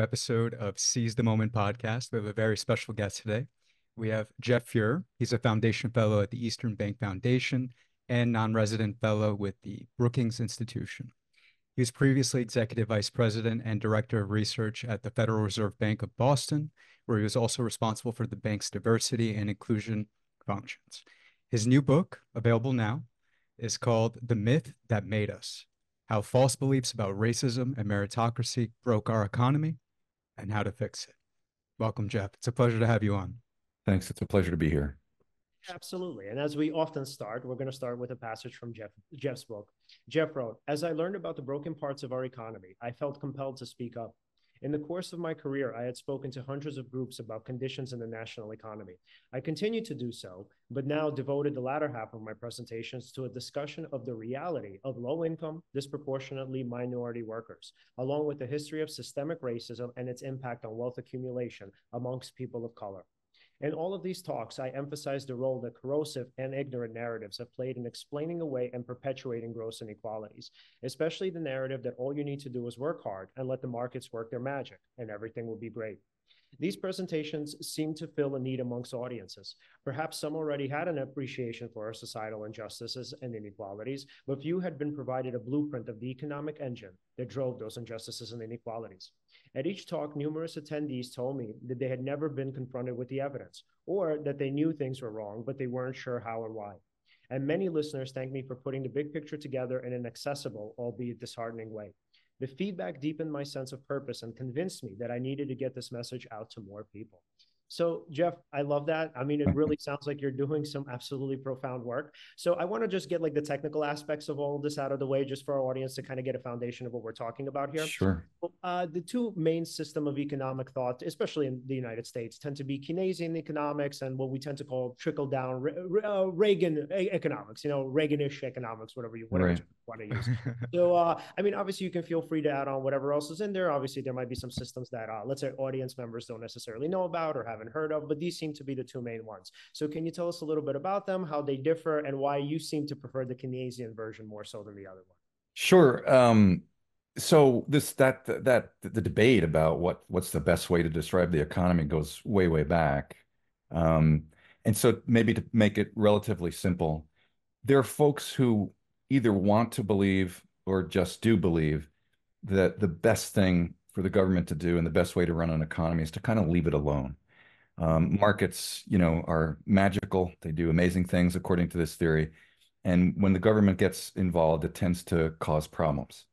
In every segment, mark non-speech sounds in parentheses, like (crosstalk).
episode of Seize the Moment podcast. We have a very special guest today. We have Jeff Fuhrer. He's a foundation fellow at the Eastern Bank Foundation and non resident fellow with the Brookings Institution. He was previously executive vice president and director of research at the Federal Reserve Bank of Boston, where he was also responsible for the bank's diversity and inclusion functions. His new book, available now, is called The Myth That Made Us How False Beliefs About Racism and Meritocracy Broke Our Economy and How to Fix It. Welcome, Jeff. It's a pleasure to have you on. Thanks. It's a pleasure to be here. Absolutely. And as we often start, we're going to start with a passage from Jeff, Jeff's book. Jeff wrote As I learned about the broken parts of our economy, I felt compelled to speak up. In the course of my career, I had spoken to hundreds of groups about conditions in the national economy. I continue to do so, but now devoted the latter half of my presentations to a discussion of the reality of low income, disproportionately minority workers, along with the history of systemic racism and its impact on wealth accumulation amongst people of color. In all of these talks, I emphasize the role that corrosive and ignorant narratives have played in explaining away and perpetuating gross inequalities, especially the narrative that all you need to do is work hard and let the markets work their magic and everything will be great. These presentations seem to fill a need amongst audiences. Perhaps some already had an appreciation for our societal injustices and inequalities, but few had been provided a blueprint of the economic engine that drove those injustices and inequalities. At each talk, numerous attendees told me that they had never been confronted with the evidence, or that they knew things were wrong, but they weren't sure how or why. And many listeners thanked me for putting the big picture together in an accessible, albeit disheartening way. The feedback deepened my sense of purpose and convinced me that I needed to get this message out to more people. So, Jeff, I love that. I mean, it (laughs) really sounds like you're doing some absolutely profound work. So, I want to just get like the technical aspects of all of this out of the way, just for our audience to kind of get a foundation of what we're talking about here. Sure. Uh, the two main system of economic thought, especially in the United States, tend to be Keynesian economics and what we tend to call trickle down uh, Reagan economics. You know, Reaganish economics, whatever you whatever right. want to use. so, uh, I mean, obviously, you can feel free to add on whatever else is in there. Obviously, there might be some systems that, uh, let's say, audience members don't necessarily know about or have haven't heard of, but these seem to be the two main ones. So can you tell us a little bit about them, how they differ, and why you seem to prefer the Keynesian version more so than the other one? Sure. Um, so this that that the debate about what what's the best way to describe the economy goes way way back. Um, and so maybe to make it relatively simple, there are folks who either want to believe or just do believe that the best thing for the government to do and the best way to run an economy is to kind of leave it alone. Um, markets, you know, are magical. They do amazing things according to this theory. And when the government gets involved, it tends to cause problems.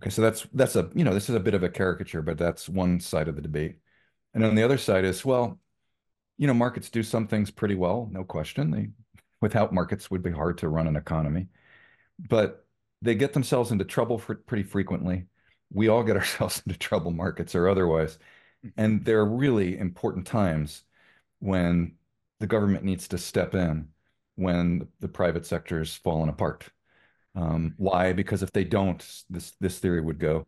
Okay, so that's that's a you know this is a bit of a caricature, but that's one side of the debate. And on the other side is well, you know, markets do some things pretty well, no question. They without markets would be hard to run an economy, but they get themselves into trouble for pretty frequently. We all get (laughs) ourselves into trouble, markets or otherwise. And there are really important times when the government needs to step in when the private sector is fallen apart. Um, why? Because if they don't, this this theory would go.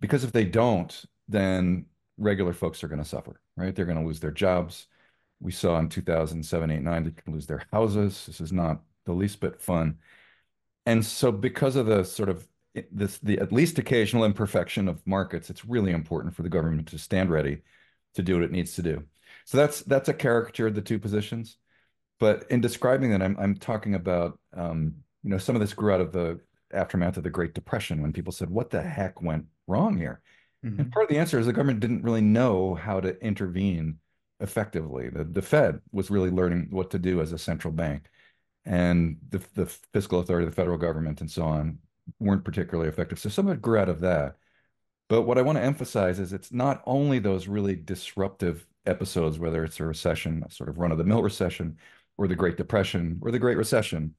Because if they don't, then regular folks are going to suffer, right? They're going to lose their jobs. We saw in 2007, 8, 9, they can lose their houses. This is not the least bit fun. And so because of the sort of this the at least occasional imperfection of markets, it's really important for the government to stand ready to do what it needs to do. So that's that's a caricature of the two positions. But in describing that, I'm I'm talking about um, you know some of this grew out of the aftermath of the Great Depression when people said, "What the heck went wrong here?" Mm-hmm. And part of the answer is the government didn't really know how to intervene effectively. The the Fed was really learning what to do as a central bank, and the the fiscal authority, the federal government, and so on weren't particularly effective. So some out of that. But what I want to emphasize is it's not only those really disruptive episodes, whether it's a recession, a sort of run of the mill recession, or the Great Depression, or the Great Recession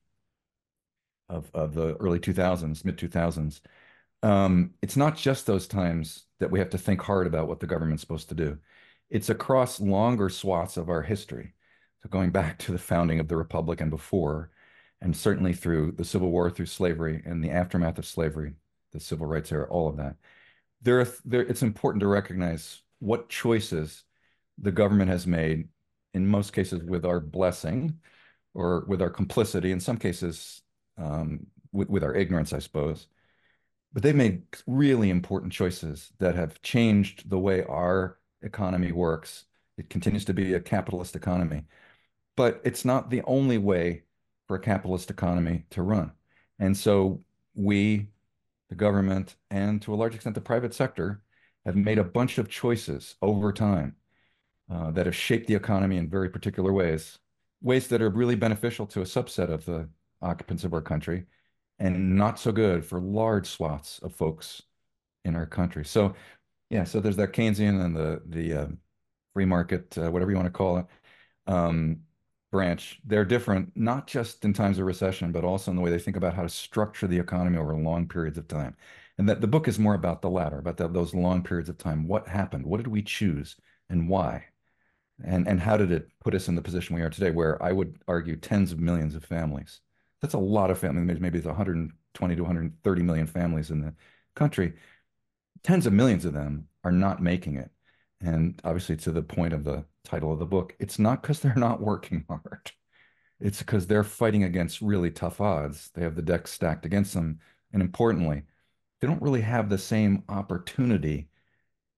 of, of the early 2000s, mid 2000s. Um, it's not just those times that we have to think hard about what the government's supposed to do. It's across longer swaths of our history. So going back to the founding of the Republic and before, and certainly through the Civil War, through slavery, and the aftermath of slavery, the civil rights era, all of that. There, are, there, it's important to recognize what choices the government has made, in most cases with our blessing or with our complicity, in some cases um, with, with our ignorance, I suppose, but they've made really important choices that have changed the way our economy works. It continues to be a capitalist economy, but it's not the only way for a capitalist economy to run. And so we, the government, and to a large extent the private sector, have made a bunch of choices over time uh, that have shaped the economy in very particular ways, ways that are really beneficial to a subset of the occupants of our country and not so good for large swaths of folks in our country. So, yeah, so there's that Keynesian and the the uh, free market, uh, whatever you want to call it, um, branch. They're different, not just in times of recession, but also in the way they think about how to structure the economy over long periods of time. And that the book is more about the latter, about the, those long periods of time. What happened? What did we choose, and why? And and how did it put us in the position we are today, where I would argue tens of millions of families that's a lot of families. Maybe it's 120 to 130 million families in the country. Tens of millions of them are not making it. And obviously, to the point of the title of the book, it's not because they're not working (laughs) hard. It's because they're fighting against really tough odds. They have the deck stacked against them. And importantly, they don't really have the same opportunity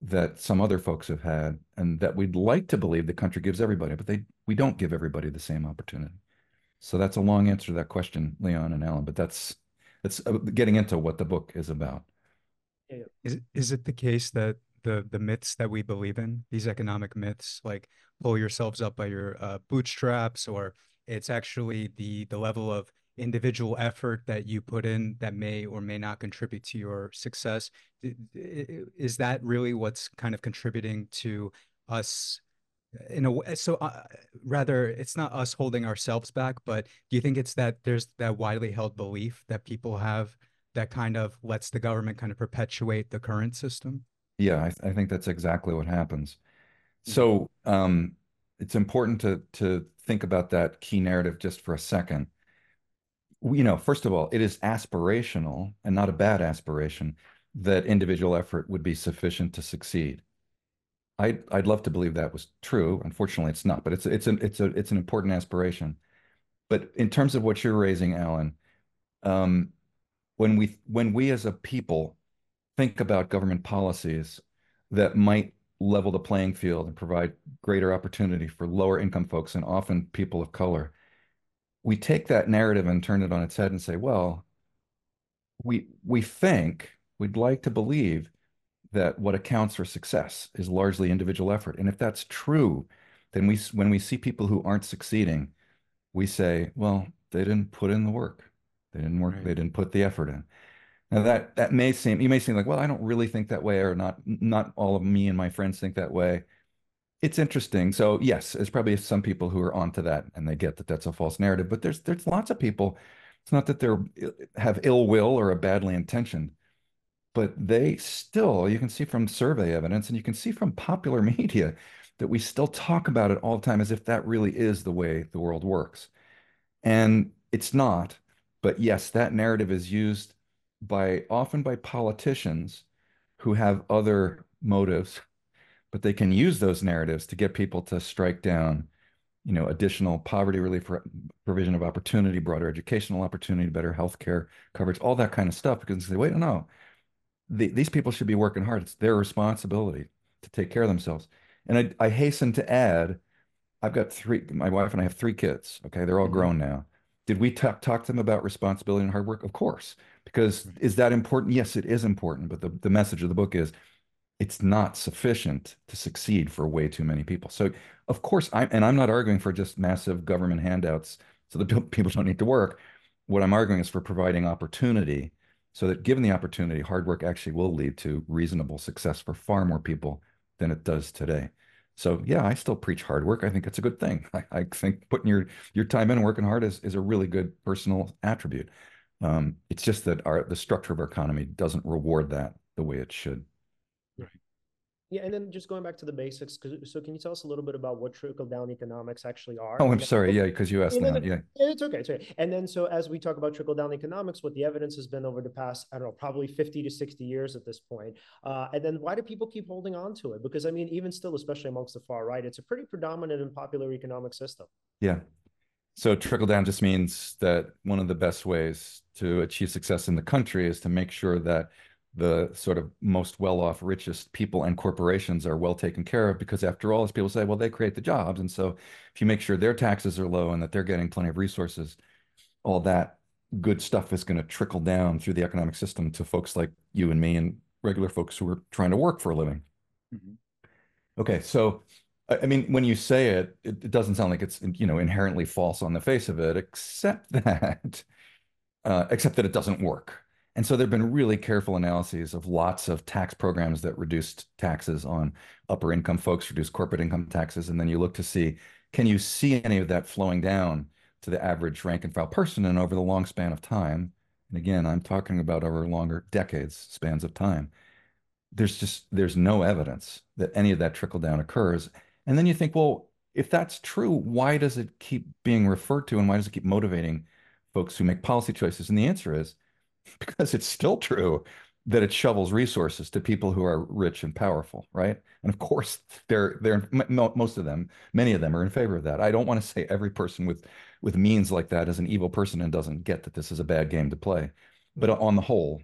that some other folks have had and that we'd like to believe the country gives everybody, but they we don't give everybody the same opportunity. So that's a long answer to that question, Leon and Alan, but that's that's uh, getting into what the book is about. Is is it the case that the the myths that we believe in, these economic myths, like pull yourselves up by your uh, bootstraps, or it's actually the the level of individual effort that you put in that may or may not contribute to your success? Is that really what's kind of contributing to us in a way so uh, rather it's not us holding ourselves back but do you think it's that there's that widely held belief that people have that kind of lets the government kind of perpetuate the current system yeah i, I think that's exactly what happens mm-hmm. so um, it's important to to think about that key narrative just for a second you know first of all it is aspirational and not a bad aspiration that individual effort would be sufficient to succeed I'd I'd love to believe that was true. Unfortunately, it's not, but it's it's an it's a it's an important aspiration. But in terms of what you're raising, Alan, um, when we when we as a people think about government policies that might level the playing field and provide greater opportunity for lower income folks and often people of color, we take that narrative and turn it on its head and say, well, we we think we'd like to believe that what accounts for success is largely individual effort. And if that's true, then we when we see people who aren't succeeding, we say, well, they didn't put in the work. They didn't work, right. they didn't put the effort in. Now that that may seem you may seem like, well, I don't really think that way, or not not all of me and my friends think that way. It's interesting. So yes, there's probably some people who are onto that and they get that that's a false narrative, but there's there's lots of people. It's not that they're have ill will or a badly intentioned but they still, you can see from survey evidence and you can see from popular (laughs) media that we still talk about it all the time as if that really is the way the world works. And it's not. But yes, that narrative is used by often by politicians who have other motives, but they can use those narratives to get people to strike down, you know, additional poverty relief, provision of opportunity, broader educational opportunity, better health care coverage, all that kind of stuff. Because they say, wait, no, the, these people should be working hard. It's their responsibility to take care of themselves. And I, I hasten to add, I've got three, my wife and I have three kids. Okay. They're all mm-hmm. grown now. Did we talk, talk to them about responsibility and hard work? Of course. Because mm-hmm. is that important? Yes, it is important. But the, the message of the book is it's not sufficient to succeed for way too many people. So, of course, I'm, and I'm not arguing for just massive government handouts so that (laughs) people don't need to work. What I'm arguing is for providing opportunity so that given the opportunity, hard work actually will lead to reasonable success for far more people than it does today. So yeah, I still preach hard work. I think it's a good thing. (laughs) I, I think putting your your time in and working hard is, is a really good personal attribute. Um, it's just that our the structure of our economy doesn't reward that the way it should. Right. Yeah, and then just going back to the basics. So, can you tell us a little bit about what trickle down economics actually are? Oh, I'm sorry. Yeah, because you asked that. Yeah, it's okay. It's okay. And then, so as we talk about trickle down economics, what the evidence has been over the past, I don't know, probably 50 to 60 years at this point. Uh, and then, why do people keep holding on to it? Because I mean, even still, especially amongst the far right, it's a pretty predominant and popular economic system. Yeah. So trickle down just means that one of the best ways to achieve success in the country is to make sure that the sort of most well-off, richest people and corporations are well taken care of because after all, as people say, well, they create the jobs. And so if you make sure their taxes are low and that they're getting plenty of resources, all that good stuff is going to trickle down through the economic system to folks like you and me and regular folks who are trying to work for a living. Mm-hmm. Okay, so I mean, when you say it, it, it, doesn't sound like it's you know inherently false on the face of it, except (laughs) that uh, except that it doesn't work. And so there have been really careful analyses of lots of tax programs that reduced taxes on upper income folks, reduced corporate income taxes, and then you look to see can you see any of that flowing down to the average rank and file person and over the long span of time. And again, I'm talking about over longer decades spans of time. There's just there's no evidence that any of that trickle down occurs. And then you think, well, if that's true, why does it keep being referred to and why does it keep motivating folks who make policy choices? And the answer is (laughs) because it's still true that it shovels resources to people who are rich and powerful, right? And of course, (laughs) they're they're most of them, many of them are in favor of that. I don't want to say every person with with means like that is an evil person and doesn't get that this is a bad game to play, but on the whole,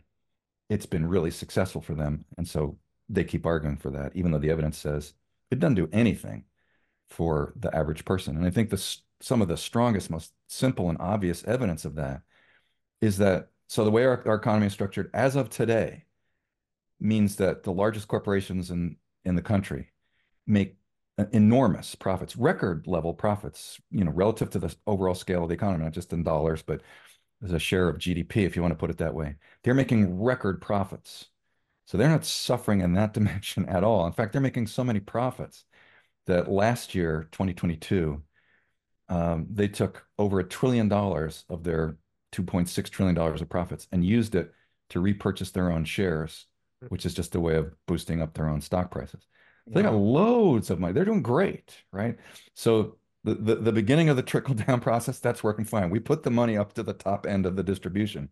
it's been really successful for them, and so they keep arguing for that, even though the evidence says it doesn't do anything for the average person. And I think the some of the strongest, most simple and obvious evidence of that is that so the way our, our economy is structured as of today means that the largest corporations in, in the country make uh, enormous profits, record level profits, you know, relative to the overall scale of the economy, not just in dollars, but as a share of GDP, if you want to put it that way. They're making record profits. So they're not suffering in that (laughs) dimension at all. In fact, they're making so many profits that last year, 2022, um, they took over a trillion dollars of their $2.6 trillion of profits and used it to repurchase their own shares, hmm. which is just a way of boosting up their own stock prices. They got loads of money. They're doing great, right? So the, the, the beginning of the trickle down (laughs) process, that's working fine. We put the money up to the top end of the distribution.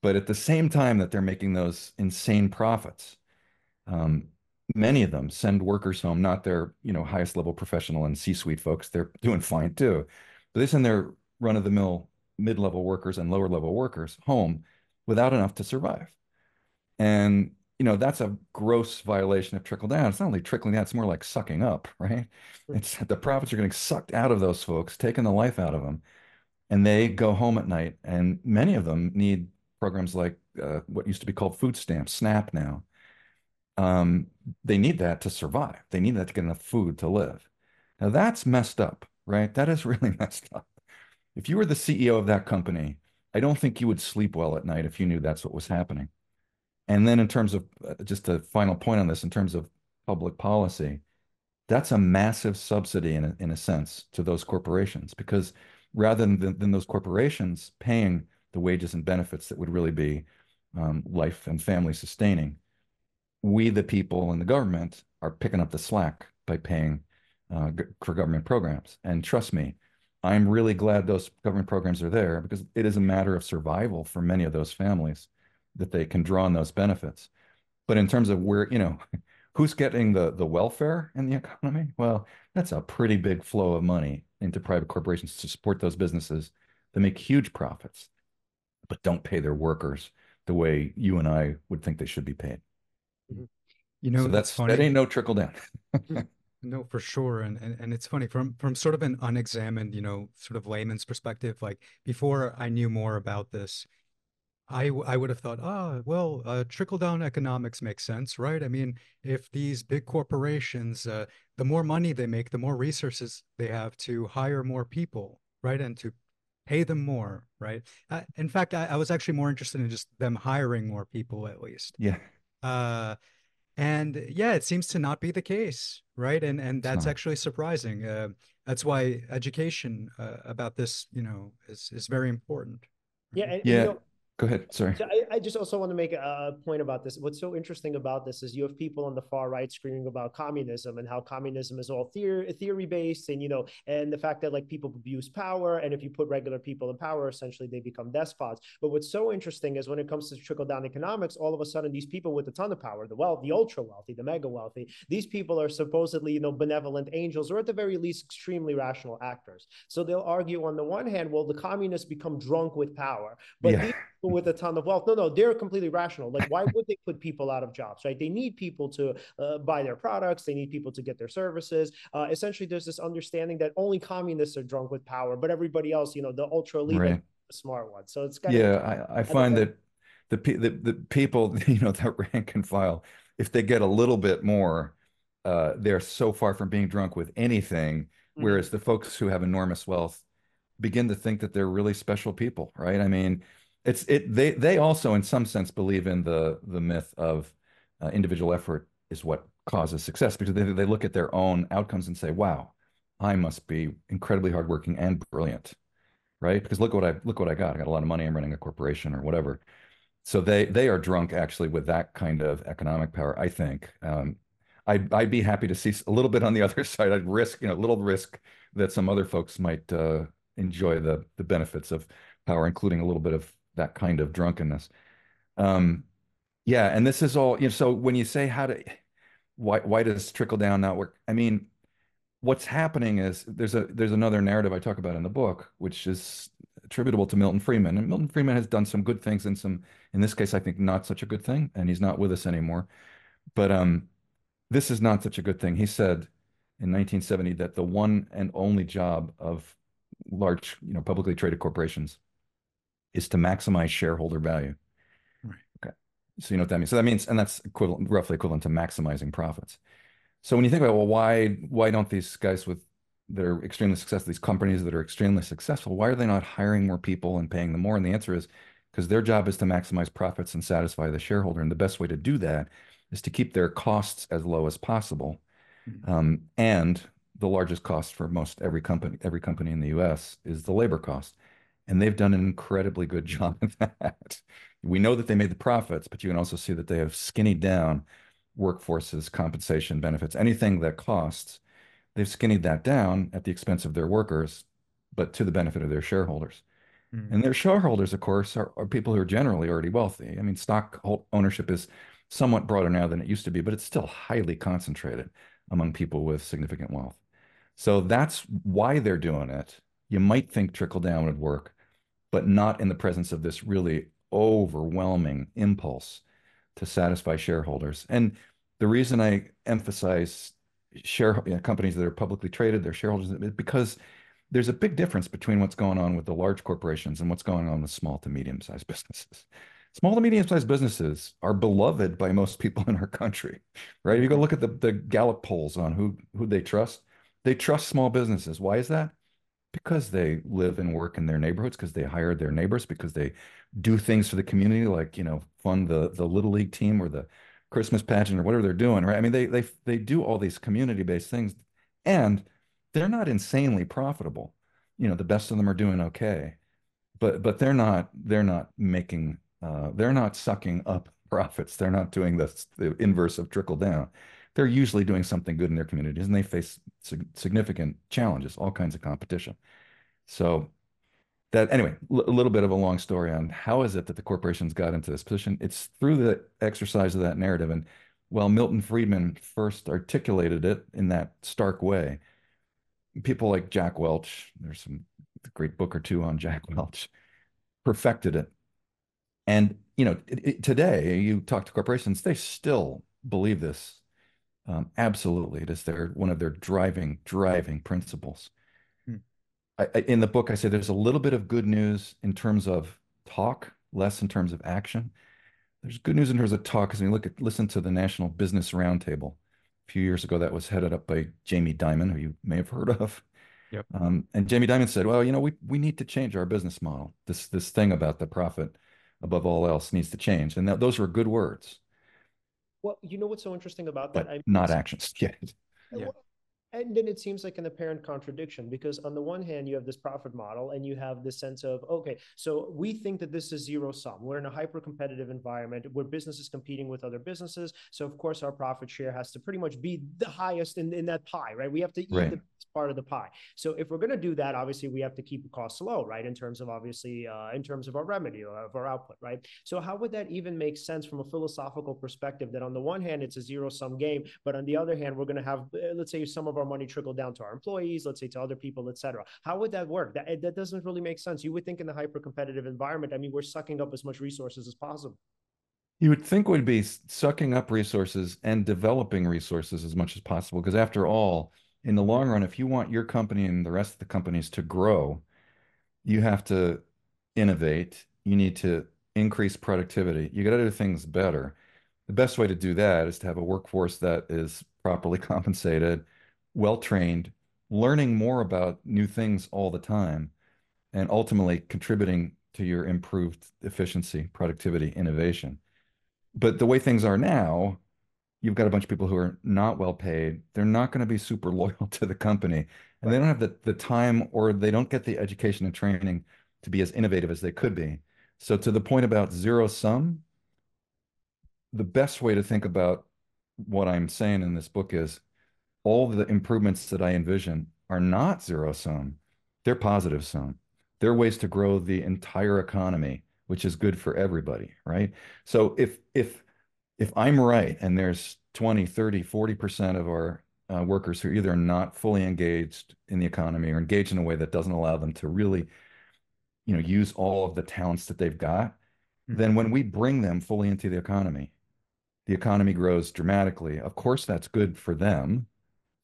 But at the same time that they're making those insane profits, um, many of them send workers home, not their you know highest level professional and C-suite folks. They're doing fine too. But they send their run-of-the-mill mid-level workers and lower-level workers home without enough to survive. And you know that's a gross violation of trickle down. It's not only trickling down; it's more like sucking up, (laughs) right? It's the profits are getting sucked out of those folks, taking the life out of them, and they go home at night. And many of them need programs like uh, what used to be called food stamps, SNAP now. Um, they need that to survive. They need that to get enough food to live. Now that's messed up, right? That is (laughs) really messed up. If you were the CEO of that company, I don't think you would sleep well at night if you knew that's what was happening. And then in terms of uh, just a final point on this, in terms of public policy, that's a massive subsidy in a, in a sense to those corporations because rather than, than those corporations paying the wages and benefits that would really be um, life and family sustaining, we, the people and the government, are picking up the slack by paying uh, for government programs. And trust me, I'm really glad those government programs are there because it is a matter of survival for many of those families that they can draw on those benefits. But in terms of where, you know, (laughs) who's getting the the welfare in the economy? Well, that's a pretty big flow of money into private corporations to support those businesses that make huge profits, but don't pay their workers the way you and I would think they should be paid. Mm-hmm. You know, so that's, that's that ain't no trickle down. (laughs) No, for sure. And, and and it's funny from from sort of an unexamined, you know, sort of layman's perspective, like before I knew more about this, I I would have thought, ah, well, uh, trickle down economics makes sense, right? I mean, if these big corporations, uh, the more money they make, the more resources they have to hire more people, right, and to pay them more, right? Uh, in fact, I, I was actually more interested in just them hiring more people, at least. Yeah. Uh, and yeah, it seems to not be the case, right? And and that's actually surprising. Uh, that's why education uh, about this, you know, is is very important. Yeah, and, yeah. You know, Go ahead. Sorry. So I, I, just also want to make a point about this. What's so interesting about this is you have people on the far right screaming about communism and how communism is all theory theory based, and you know, and the fact that like people abuse power, and if you put regular people in power, essentially they become despots. But what's so interesting is when it comes to trickle down economics, all of a sudden these people with a ton of power, the wealth, the ultra wealthy, the mega wealthy, these people are supposedly you know benevolent angels, or at the very least extremely rational actors. So they'll argue on the one hand, well, the communists become drunk with power, but yeah. With a ton of wealth. No, no, they're completely rational. Like, why would they put people out of jobs, right? They need people to uh, buy their products. They need people to get their services. Uh, essentially, there's this understanding that only communists are drunk with power, but everybody else, you know, the ultra elite, right. the smart ones. So it's kind yeah. Of, I, I find that the, the the people, (laughs) you know, that rank and file, if they get a little bit more, uh, they're so far from being drunk with anything. Mm-hmm. Whereas the folks who have enormous wealth begin to think that they're really special people, right? I mean, it's it they they also in some sense believe in the the myth of uh, individual effort is what causes success because they they look at their own outcomes and say, "Wow, I must be incredibly hardworking and brilliant." Right? Because look what I look what I got. I got a lot of money. I'm running a corporation or whatever. So they they are drunk actually with that kind of economic power. I think. Um, I'd I'd be happy to see a little bit on the (laughs) other side. I'd risk you know a little risk that some other folks might uh, enjoy the the benefits of power, including a little bit of that kind of drunkenness. Um, yeah, and this is all you know. So when you say how to, why why does trickle down not work? I mean, what's happening is there's a there's another narrative I talk about in the book, which is attributable to Milton Friedman, and Milton Friedman has done some good things and some, in this case, I think not such a good thing, and he's not with us anymore. But um, this is not such a good thing. He said in 1970 that the one and only job of large, you know, publicly traded corporations is to maximize shareholder value. Right. Okay. So you know what that means. So that means, and that's equivalent, roughly equivalent to maximizing profits. So when you think about, well, why why don't these guys with that are extremely successful, these companies that are extremely successful, why are they not hiring more people and paying them more? And the answer is because their job is to maximize profits and satisfy the shareholder. And the best way to do that is to keep their costs as low as possible. Mm-hmm. Um, and the largest cost for most every company, every company in the US is the labor cost. And they've done an incredibly good job of that. We know that they made the profits, but you can also see that they have skinnied down workforces, compensation, benefits, anything that costs. They've skinnied that down at the expense of their workers, but to the benefit of their shareholders. Mm. And their shareholders, of course, are, are, people who are generally already wealthy. I mean, stock ownership is somewhat broader now than it used to be, but it's still highly concentrated among people with significant wealth. So that's why they're doing it. You might think trickle down would work, but not in the presence of this really overwhelming impulse to satisfy shareholders. And the reason I emphasize share you know, companies that are publicly traded, their shareholders, because there's a big difference between what's going on with the large corporations and what's going on with small to medium sized businesses. Small to medium sized businesses are beloved by most people in our country, right? If you go look at the, the Gallup polls on who, who they trust, they trust small businesses. Why is that? Because they live and work in their neighborhoods, because they hire their neighbors, because they do things for the community, like you know, fund the the little league team or the Christmas pageant or whatever they're doing, right? I mean, they they they do all these community based things, and they're not insanely profitable. You know, the best of them are doing okay, but but they're not they're not making uh, they're not sucking up (laughs) profits. They're not doing the the inverse of trickle down they're usually doing something good in their communities and they face significant challenges, all kinds of competition. So that anyway, a little bit of a long story on how is it that the corporations got into this position? It's through the exercise of that narrative. And while Milton Friedman first articulated it in that stark way, people like Jack Welch, there's some great book or two on Jack (laughs) Welch, perfected it. And you know, it, it, today you talk to corporations, they still believe this um, absolutely, it is their one of their driving driving principles. Hmm. I, I, in the book, I say there's a little bit of good news in terms of talk, less in terms of action. There's good news in terms of talk because when you look at listen to the National Business Roundtable a few years ago, that was headed up by Jamie Dimon, who you may have heard of. Yep. Um, and Jamie Dimon said, "Well, you know, we we need to change our business model. This this thing about the profit above all else needs to change." And that, those were good words. Well, you know what's so interesting about that? But I not actions. (laughs) Yeah. yeah and then it seems like an apparent contradiction because on the one hand you have this profit model and you have this sense of okay so we think that this is zero sum. We're in a hyper competitive environment where businesses competing with other businesses. So of course our profit share has to pretty much be the highest in, in that pie right? We have to eat right. the part of the pie. So if we're going to do that obviously we have to keep costs low right in terms of obviously uh, in terms of our revenue of our output right? So how would that even make sense from a philosophical perspective that on the one hand it's a zero sum game but on the other hand we're going to have uh, let's say some of our money trickle down to our employees, let's say to other people, et cetera. How would that work? That, that doesn't really make sense. You would think in the hyper competitive environment, I mean, we're sucking up as much resources as possible. You would think we'd be sucking up resources and developing resources as much as possible. Because after all, in the long run, if you want your company and the rest of the companies to grow, you have to innovate. You need to increase productivity. You got to do things better. The best way to do that is to have a workforce that is properly (laughs) compensated, well trained, learning more about new things all the time, and ultimately contributing to your improved efficiency, productivity, innovation. But the way things are now, you've got a bunch of people who are not well paid. They're not going to be super (laughs) loyal to the company, and they don't have the, the time or they don't get the education and training to be as innovative as they could be. So to the point about zero sum, the best way to think about what I'm saying in this book is all the improvements that I envision are not zero sum. They're positive sum. They're ways to grow the entire economy, which is good for everybody, right? So if if if I'm right and there's 20, 30, 40% of our uh, workers who either are either not fully engaged in the economy or engaged in a way that doesn't allow them to really you know use all of the talents that they've got mm-hmm. then when we bring them fully into the economy the economy grows dramatically of course that's good for them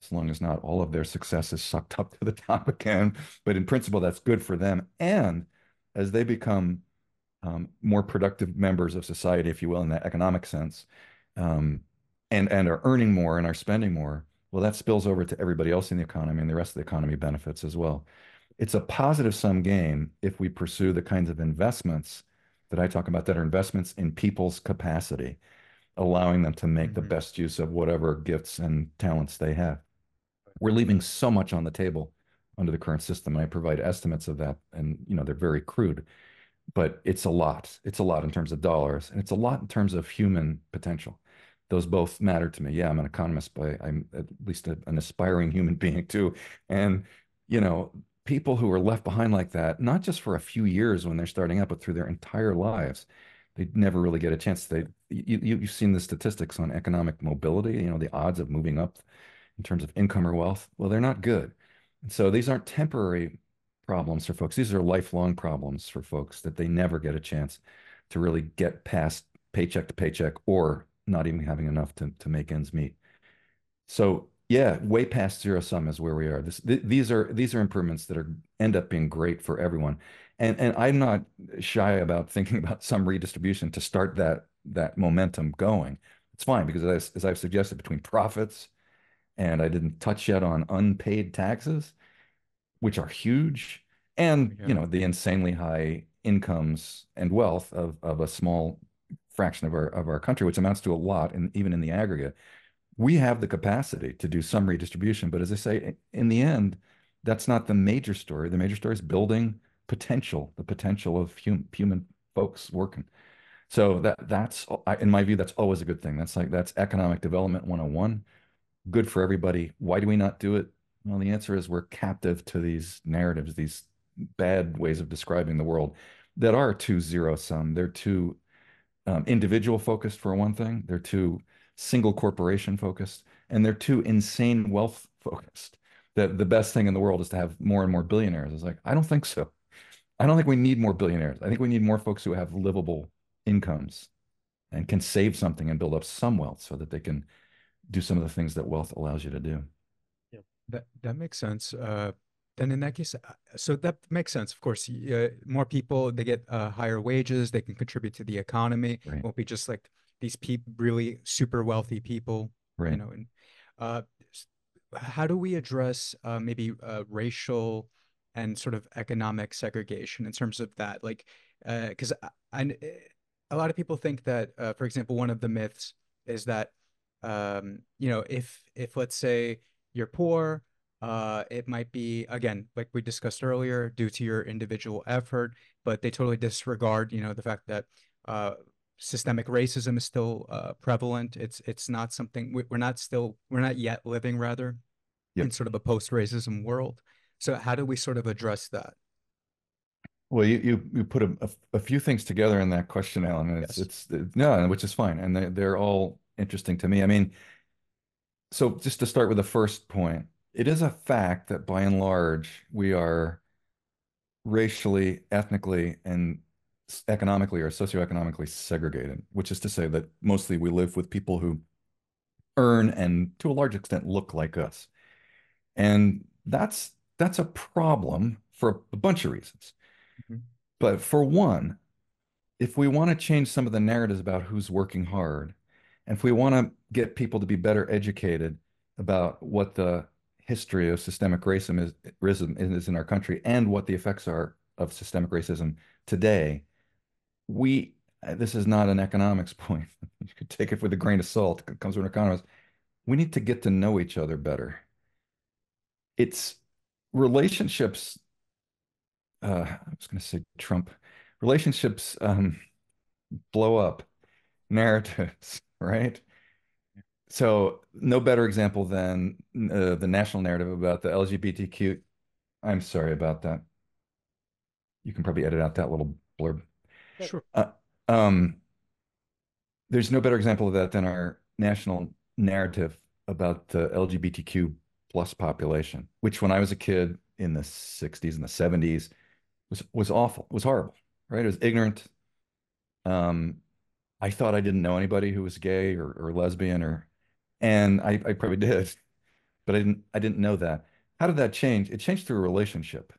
as long as not all of their success is sucked up to the top (laughs) again but in principle that's good for them and as they become um, more productive members of society if you will in that economic sense um, and and are earning more and are spending more well that spills over to everybody else in the economy and the rest of the economy benefits as well it's a positive sum game if we pursue the kinds of investments that I talk about that are investments in people's capacity, allowing them to make mm-hmm. the best use of whatever gifts and talents they have. We're leaving so much on the table under the current system. And I provide estimates of that, and you know they're very crude, but it's a lot. It's a lot in terms of dollars, and it's a lot in terms of human potential. Those both matter to me. Yeah, I'm an economist, but I'm at least a, an aspiring human (laughs) being too. And you know, people who are left behind like that, not just for a few years when they're starting up, but through their entire lives, they never really get a chance. They you, you've seen the statistics on economic mobility, you know, the odds of moving up in terms of income or wealth. Well, they're not good. And so these aren't temporary problems for folks. These are lifelong problems for folks that they never get a chance to really get past paycheck to paycheck or not even having enough to, to make ends meet. So yeah, way past zero sum is where we are. This, th these are these are improvements that are end up being great for everyone, and and I'm not shy about thinking (laughs) about some redistribution to start that that momentum going. It's fine because as, as I've suggested, between profits and I didn't touch yet on unpaid taxes, which are huge, and yeah. you know the insanely high incomes and wealth of of a small fraction of our of our country, which amounts to a lot, and even in the aggregate we have the capacity to do some redistribution. But as I say, in the end, that's not the major story. The major story is building potential, the potential of hum, human folks working. So that that's in my view, that's always a good thing. That's like that's economic development 101. Good for everybody. Why do we not do it? Well, the answer is we're captive to these narratives, these bad ways of describing the world that are too zero sum. They're too um, individual focused for one thing. They're too single corporation focused, and they're too insane wealth focused. That the best thing in the world is to have more and more billionaires. It's like, I don't think so. I don't think we need more billionaires. I think we need more folks who have livable incomes and can save something and build up some wealth so that they can do some of the things that wealth allows you to do. Yeah, that that makes sense. Uh, then in that case, uh, so that makes sense. Of course, uh, more people they get uh, higher wages, they can contribute to the economy. Right. It won't be just like these people really super wealthy people right you know and uh how do we address uh, maybe uh, racial and sort of economic segregation in terms of that like because uh, I, I, a lot of people think that uh, for example one of the myths is that um, you know if if let's say you're poor uh, it might be again like we discussed earlier due to your individual effort but they totally disregard you know the fact that uh, systemic racism is still uh, prevalent. It's it's not something we, are not still we're not yet living rather yep. in sort of a post racism world. So how do we sort of address that? Well, you you, you put a, a, few things together in that question, Alan. And it's, yes. it's no, which is fine, and they, they're all interesting to me. I mean, so just to start with the first point, it is a fact that by and large we are racially, ethnically, and economically or socioeconomically segregated, which is to say that mostly we live with people who earn and to a large extent look like us. And that's that's a problem for a bunch of reasons. Mm -hmm. But for one, if we want to change some of the narratives about who's working hard, and if we want to get people to be better educated about what the history of systemic racism is, racism is in our country and what the effects are of systemic racism today, we this is not an economics (laughs) point. you could take it with a grain of salt. It comes from an economist. We need to get to know each other better. It's relationships. Uh, I was going to say Trump. Relationships um, blow up narratives, right? So no better example than uh, the national narrative about the LGBTQ. I'm sorry about that. You can probably edit out that little blurb. Sure. Uh, um, there's no better example of that than our national narrative about the LGBTQ plus population, which when I was a kid in the 60s and the 70s was was awful, It was horrible, right? It was ignorant. Um, I thought I didn't know anybody who was gay or, or lesbian or and I, I probably did, but I didn't I didn't know that. How did that change? It changed through a relationship,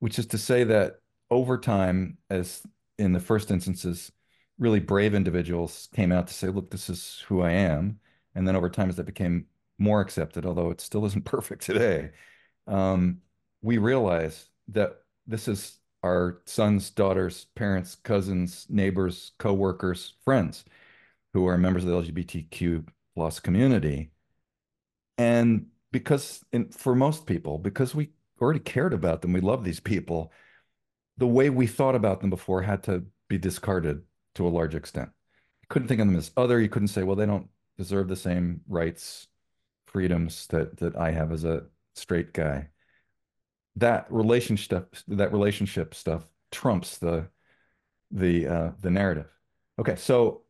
which is to say that over time, as in the first instances, really brave individuals came out to say, look, this is who I am. And then over time, as that became more accepted, although it still isn't (laughs) perfect today, um, we realize that this is our sons, daughters, parents, cousins, neighbors, co-workers, friends who are members of the LGBTQ plus community. And because for most people, because we already cared about them, we love these people, the way we thought about them before had to be discarded to a large extent. You couldn't think of them as other. You couldn't say, well, they don't deserve the same rights, freedoms that that I have as a straight guy. That relationship, that relationship stuff trumps the the uh, the narrative. Okay, so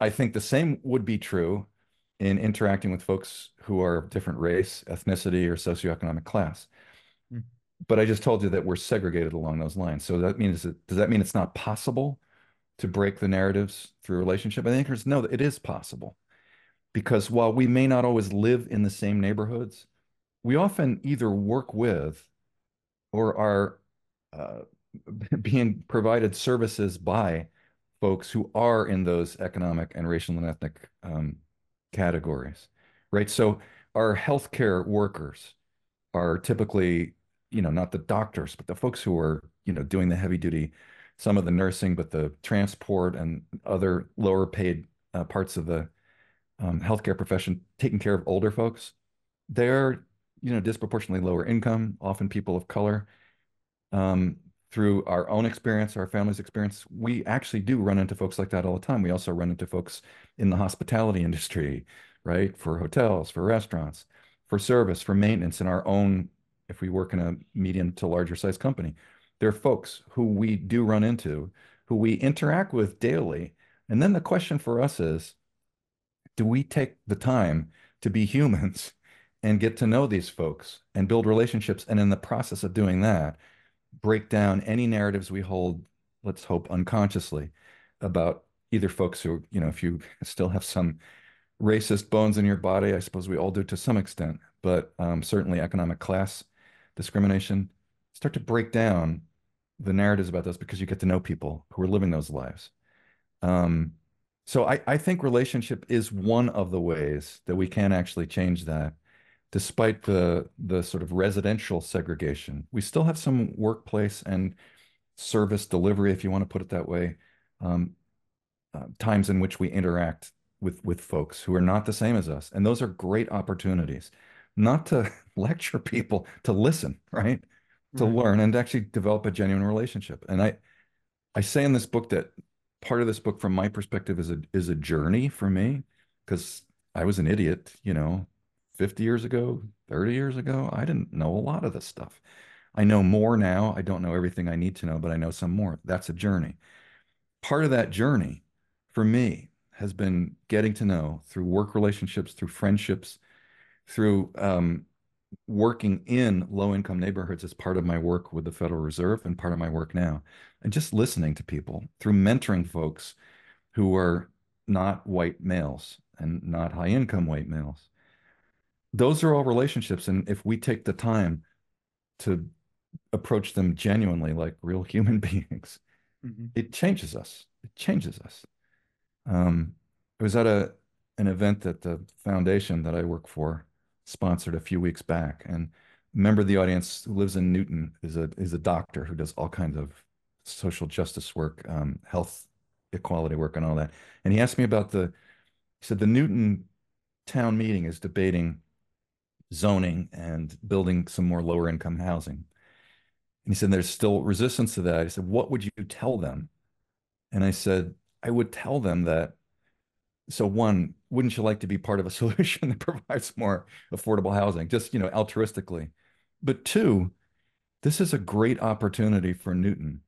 I think the same would be true in interacting with folks who are of different race, ethnicity, or socioeconomic class. Mm. But I just told you that we're segregated along those lines. So that means that, does that mean it's not possible to break the narratives through relationship? I think there's no, it is possible. Because while we may not always live in the same neighborhoods, we often either work with or are uh, (laughs) being provided services by folks who are in those economic and racial and ethnic um, categories, right? So our healthcare workers are typically, you know, not the doctors, but the folks who are, you know, doing the heavy duty, some of the nursing, but the transport and other lower paid uh, parts of the um, healthcare profession, taking care of older folks. They're, you know, disproportionately lower income, often people of color. Um, through our own experience, our family's experience, we actually do run into folks like that all the time. We also run into folks in the hospitality (laughs) industry, right? For hotels, for restaurants, for service, for maintenance in our own, if we work in a medium to larger size company. There are folks who we do run into, who we interact with daily. And then the question for us is, do we take the time to be (laughs) humans and get to know these folks and build relationships? And in the process of doing that, break down any narratives we hold, let's hope unconsciously, about either folks who, you know, if you (laughs) still have some racist bones in your body, I suppose we all do to some extent, but um, certainly economic class discrimination, start to break down the narratives about those because you get to know people who are living those lives. Um, so I, I think relationship is one of the ways that we can actually change that despite the the sort of residential segregation, we still have some workplace and service delivery, if you want to put it that way, um, uh, times in which we interact with with folks who are not the same as us, and those are great opportunities, not to (laughs) lecture people, to listen, right, to right. learn and actually develop a genuine relationship. And I I say in this book that part of this book, from my perspective, is a is a journey for me because I was an idiot, you know, 50 years ago, 30 years ago, I didn't know a lot of this stuff. I know more now. I don't know everything I need to know, but I know some more. That's a journey. Part of that journey for me has been getting to know through work relationships, through friendships, through um, working in low income neighborhoods as part of my work with the Federal Reserve and part of my work now, and just listening to people through mentoring folks who are not white males and not high income white males. Those are all relationships. And if we take the time to approach them genuinely like real human (laughs) beings, mm-hmm. it changes us. It changes us. Um, I was at a an event that the foundation that I work for sponsored a few weeks back, and a member of the audience who lives in Newton is a is a doctor who does all kinds of social justice work, um, health equality work, and all that. And he asked me about the. He said the Newton town meeting is debating zoning and building some more lower income housing. And he said, There's still resistance to that. I said, What would you tell them? And I said, I would tell them that. So, one, wouldn't you like to be part of a (laughs) solution that provides more affordable housing, just, you know, altruistically? But two, this is a great opportunity for Newton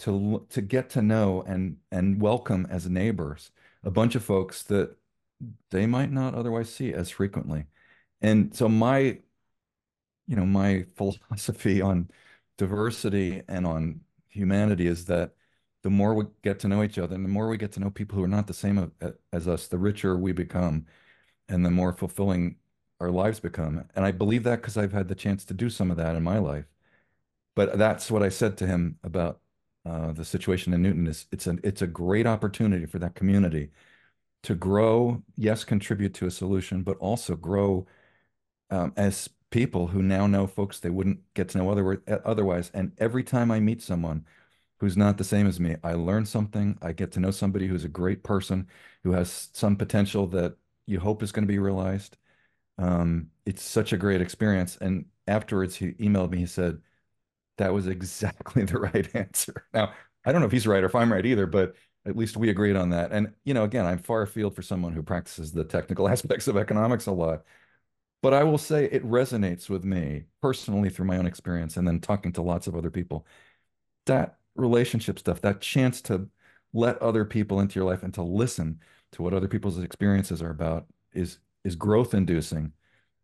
to to get to know and and welcome as neighbors a bunch of folks that they might not otherwise see as frequently. And so my you know my philosophy on diversity and on humanity is that the more we get to know each other and the more we get to know people who are not the same as us, the richer we become and the more fulfilling our lives become. And I believe that because I've had the chance to do some of that in my life. But that's what I said to him about uh, the situation in Newton is it's a it's a great opportunity for that community to grow, yes, contribute to a solution, but also grow um, as people who now know folks they wouldn't get to know other, otherwise. And every time I meet someone who's not the same as me, I learn something. I get to know somebody who's a great person, who has some potential that you hope is going to be realized. Um, it's such a great experience. And afterwards, he emailed me. He said, that was exactly (laughs) the right answer. Now, I don't know if he's right or if I'm right either, but at least we agreed on that. And, you know, again, I'm far afield for someone who practices the technical (laughs) aspects of economics a lot. But I will say it resonates with me personally through my own experience and then talking to lots of other people. That relationship stuff, that chance to let other people into your life and to listen to what other people's experiences are about is is growth inducing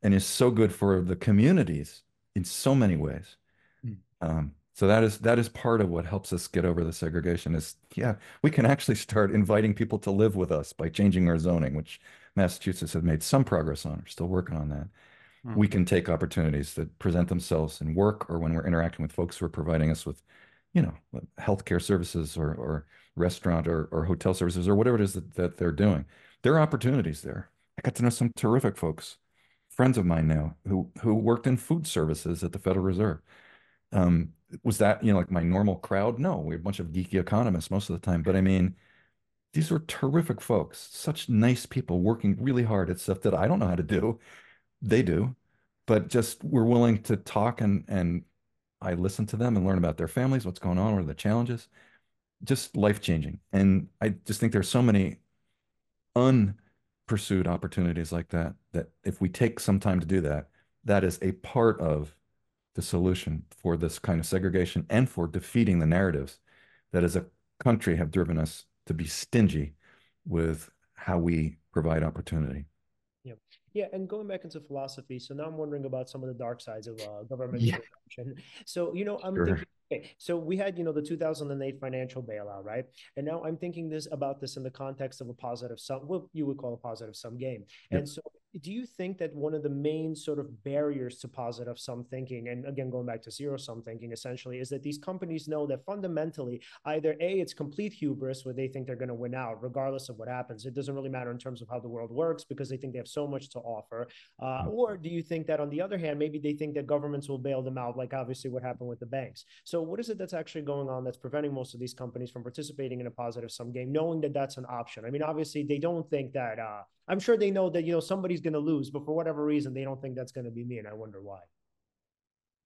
and is so good for the communities in so many ways. Mm. Um, so that is that is part of what helps us get over the segregation is yeah, we can actually start inviting people to live with us by changing our zoning, which Massachusetts has made some progress on. We're still working on that. Mm-hmm. We can take opportunities that present themselves in work or when we're interacting with folks who are providing us with, you know, healthcare services or, or restaurant or, or hotel services or whatever it is that, that they're doing. There are opportunities there. I got to know some terrific folks, friends of mine now, who who worked in food services at the Federal Reserve. Um, was that you know like my normal crowd? No, we are a bunch of geeky economists most of the time. But I mean, these were terrific folks, such nice people working really hard at stuff that I don't know how to do. They do, but just we're willing to talk and and I listen to them and learn about their families, what's going on, what are the challenges. Just life changing. And I just think there's so many unpursued opportunities like that that if we take some time to do that, that is a part of the solution for this kind of segregation and for defeating the narratives that as a country have driven us to be stingy with how we provide opportunity. Yeah. Yeah, and going back into philosophy, so now I'm wondering about some of the dark sides of uh, government yeah. So, you know, I'm sure. thinking Okay, so we had, you know, the 2008 financial bailout, right? And now I'm thinking this about this in the context of a positive sum, what you would call a positive sum game. Yep. And so do you think that one of the main sort of barriers to positive sum thinking and again going back to zero sum thinking essentially is that these companies know that fundamentally either a it's complete hubris where they think they're going to win out regardless of what happens it doesn't really matter in terms of how the world works because they think they have so much to offer uh, or do you think that on the other hand maybe they think that governments will bail them out like obviously what happened with the banks so what is it that's actually going on that's preventing most of these companies from participating in a positive sum game knowing that that's an option i mean obviously they don't think that uh, I'm sure they know that you know somebody's going to lose, but for whatever reason, they don't think that's going to be me, and I wonder why.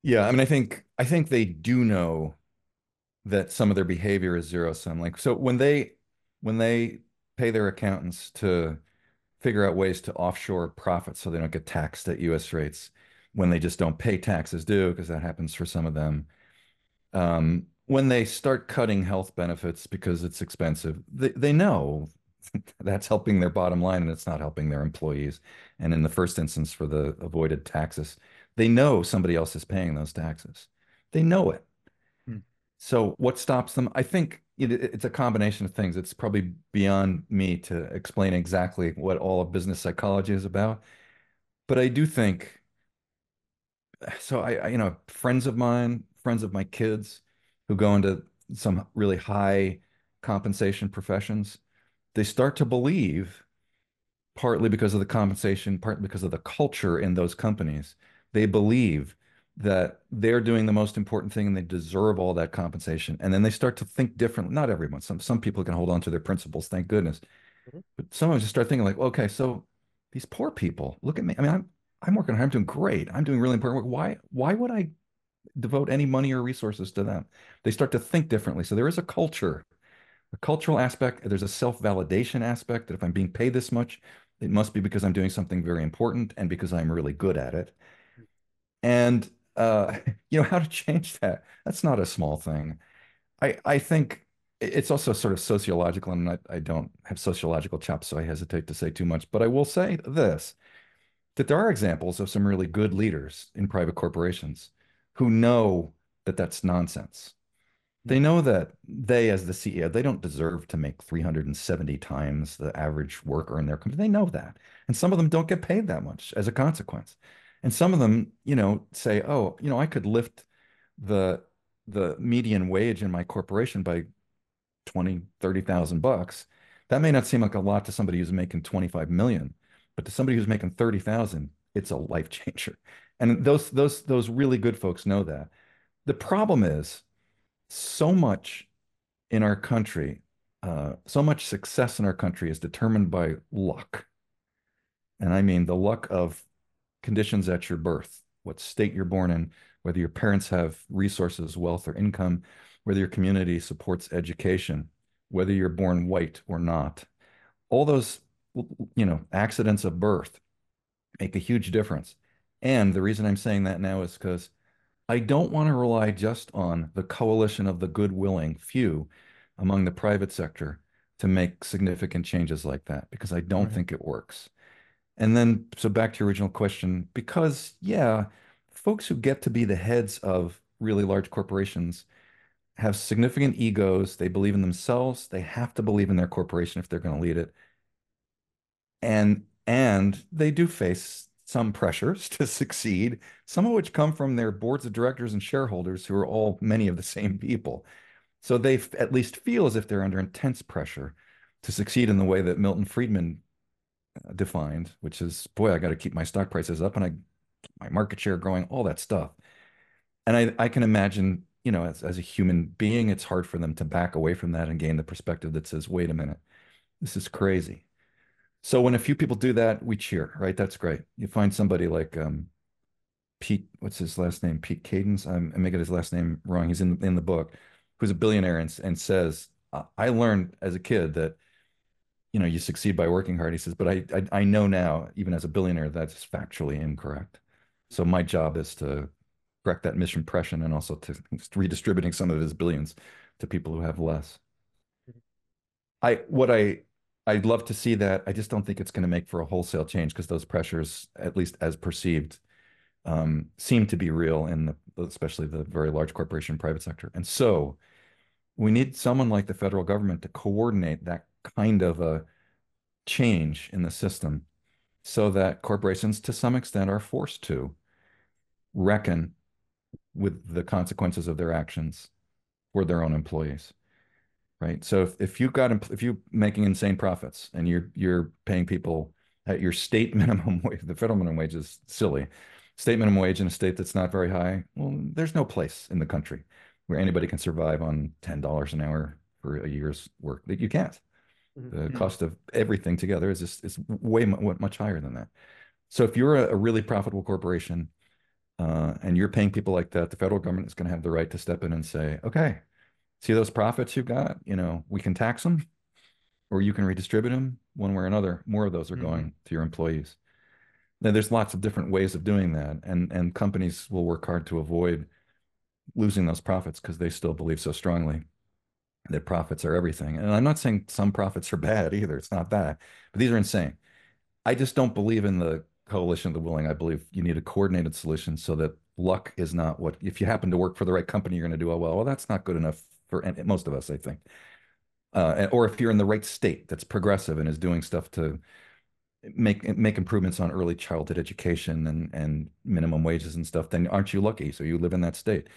Yeah, I mean, I think I think they do know that some of their behavior is zero sum. Like, so when they when they pay their accountants to figure out ways to offshore profits so they don't get taxed at U.S. rates, when they just don't pay taxes due because that happens for some of them. Um, when they start cutting health benefits because it's expensive, they, they know (laughs) that's helping their bottom line and it's not helping their employees. And in the first instance, for the avoided taxes, They know somebody else is paying those taxes. They know it. Hmm. So what stops them? I think it, it's a combination of things. It's probably beyond me to explain exactly what all of business psychology is about. But I do think (sighs) so I, I, you know, friends of mine, friends of my kids who go into some really high compensation professions, they start to believe, partly because of the compensation, partly because of the culture in those companies, they believe that they're doing the most important thing and they deserve all that compensation. And then they start to think differently. Not everyone. Some some people can hold on to their principles, thank goodness. Mhm. But some of them just start thinking like, okay, so these poor people, look at me. I mean, I'm I'm working hard, I'm doing great. I'm doing really important work. Why why would I devote any money or resources to them? They start to think differently. So there is a culture, a cultural aspect. There's a self-validation aspect that if I'm being paid this much, it must be because I'm doing something very important and because I'm really good at it. And uh, (laughs) you know, how to change that? That's not a small thing. I I think it's also sort of sociological, and I, I don't have sociological chops, so I hesitate to say too much. But I will say this: that there are examples of some really good leaders in private corporations who know that that's nonsense. They mm-hmm. know that they, as the CEO, they don't deserve to make 370 times the average worker in their company. They know that. And some of them don't get paid that much as a consequence. And some of them, you know, say, oh, you know, I could lift the the median wage in my corporation by 20, 30,000 bucks. That may not seem like a lot to somebody who's making 25 million, but to somebody who's making 30,000, it's a life changer. And those those those really good folks know that. The problem is so much in our country, uh, so much success in our country is determined by luck. And I mean the luck of conditions at your birth, what state you're born in, whether your parents have resources, wealth, or income, whether your community supports education, whether you're born white or not. All those, you know, accidents of birth make a huge difference. And the reason I'm saying that now is because I don't want to rely just on the coalition of the good willing few among the private sector to make significant changes like that because I don't Right. think it works. And then, so back to your original question, because yeah, folks who get to be the heads of really large corporations have significant egos. They believe in themselves. They have to believe in their corporation if they're going to lead it. And and they do face some pressures (laughs) to succeed, some of which come from their boards of directors and shareholders who are all many of the same people. So they at least feel as if they're under intense pressure to succeed in the way that Milton Friedman uh, defined, which is, boy, I got to keep my stock prices up and I my market share growing, all that stuff. And I, I can imagine, you know, as, as a human being, it's hard for them to back away from that and gain the perspective that says, wait a minute, this is crazy. So when a few people do that, we cheer, right? That's great. You find somebody like um, Pete, what's his last name? Pete Cadence. I'm, I'm making his last name wrong. He's in in the book, who's a billionaire and, and says, "I- learned as a kid that, you know, you succeed by working hard. He says, but I, I I know now, even as a billionaire, that's factually incorrect. So my job is to correct that misimpression and also to redistributing some of his billions to people who have less. I what I I'd love to see that. I just don't think it's going to make for a wholesale change because those pressures, at least as perceived, um, seem to be real in the especially the very large corporation private sector. And so we need someone like the federal government to coordinate that kind of a change in the system so that corporations to some extent are forced to reckon with the consequences of their actions for their own employees right so if, if you've got if you're making insane profits and you're you're paying people at your state (laughs) minimum wage the federal minimum wage is silly state minimum wage in a state that's not very high well there's no place in the country where anybody can survive on $10 an hour for a year's work that you can't Mhm. the Mhm. cost of everything together is just is way much higher than that so if you're a, a really profitable corporation uh, and you're paying people like that, the federal government is going to have the right to step in and say, okay, see those profits you've got? You know, we can tax them or you can redistribute them one way or another. More of those are Mhm. going to your employees. Now, there's lots of different ways of doing that, and and companies will work hard to avoid losing those profits because they still believe so strongly that profits are everything. And I'm not saying some profits are bad either. It's not that, but these are insane. I just don't believe in the coalition of the willing. I believe you need a coordinated solution so that luck is not what if you happen to work for the right company, you're going to do oh well. Well, that's not good enough for most of us, I think. Uh, or if you're in the right state that's progressive and is doing stuff to make make improvements on early childhood education and and minimum wages and stuff, then aren't you lucky? So you live in that state.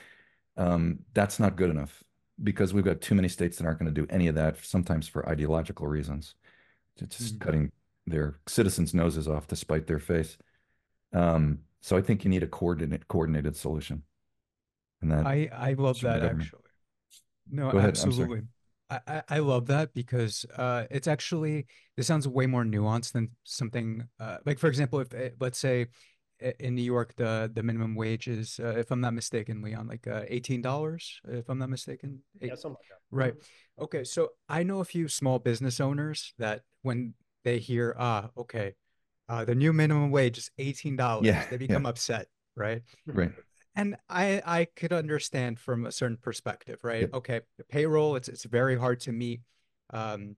Um, that's not good enough because we've got too many states that aren't going to do any of that. Sometimes for ideological reasons, it's just mm-hmm. cutting their citizens' noses off to spite their face. Um, so I think you need a coordinate coordinated solution. And that I I love that actually. No, Go absolutely. I, I love that because uh, it's actually this sounds way more nuanced than something uh, like for example if eh, let's say in New York the the minimum wage is uh, if I'm not mistaken Leon like uh, eighteen dollars if I'm not mistaken yeah something like that. right. Okay so I know a few small business owners that when they hear ah okay uh, the new minimum wage is eighteen dollars yeah, they become yeah. upset right? Right and I I could understand from a certain perspective, right? Okay, the payroll it's it's very hard to meet, um,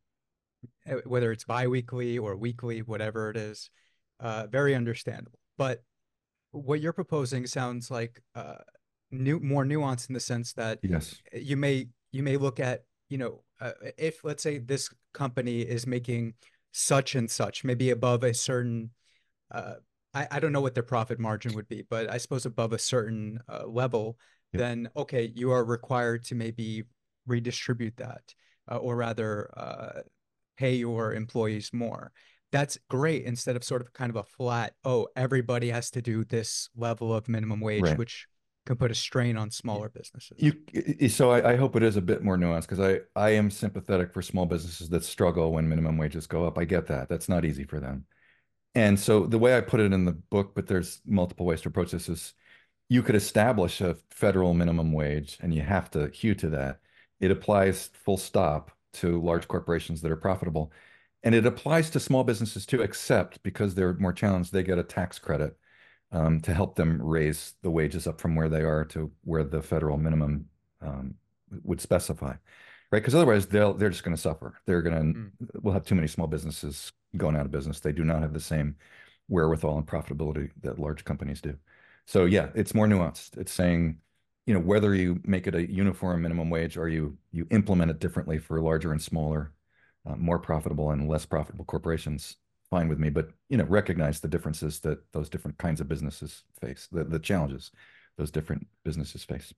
eh, whether it's biweekly or weekly, whatever it is, uh, very understandable. But what you're proposing sounds like uh, new more nuanced in the sense that yes, you may you may look at you know uh, if let's say this company is making such and such, maybe above a certain uh, I, I don't know what their profit margin would be, but I suppose above a certain uh, level, yep. then okay, you are required to maybe redistribute that, uh, or rather, uh, pay your employees more. That's great instead of sort of kind of a flat, oh, everybody has to do this level of minimum wage, right. which can put a strain on smaller businesses. You so I, I hope it is a bit more nuanced because I I am sympathetic for small businesses that struggle when minimum wages go up. I get that. That's not easy for them. And so the way I put it in the book, but there's multiple ways to approach this, is you could establish a federal minimum wage and you have to hew to that. It applies full stop to large corporations that are profitable. And it applies to small businesses too, except because they're more challenged, they get a tax credit um, to help them raise the wages up from where they are to where the federal minimum um, would specify right? Because otherwise, they'll they're just going to suffer. They're going to mm. we'll have too many small businesses going out of business. They do not have the same wherewithal and profitability that large companies do. So yeah, it's more nuanced. It's saying, you know, whether you make it a uniform minimum wage or you you implement it differently for larger and smaller, uh, more profitable and less profitable corporations, fine with me. But you know, recognize the differences that those different kinds of businesses face, the the challenges those different businesses face.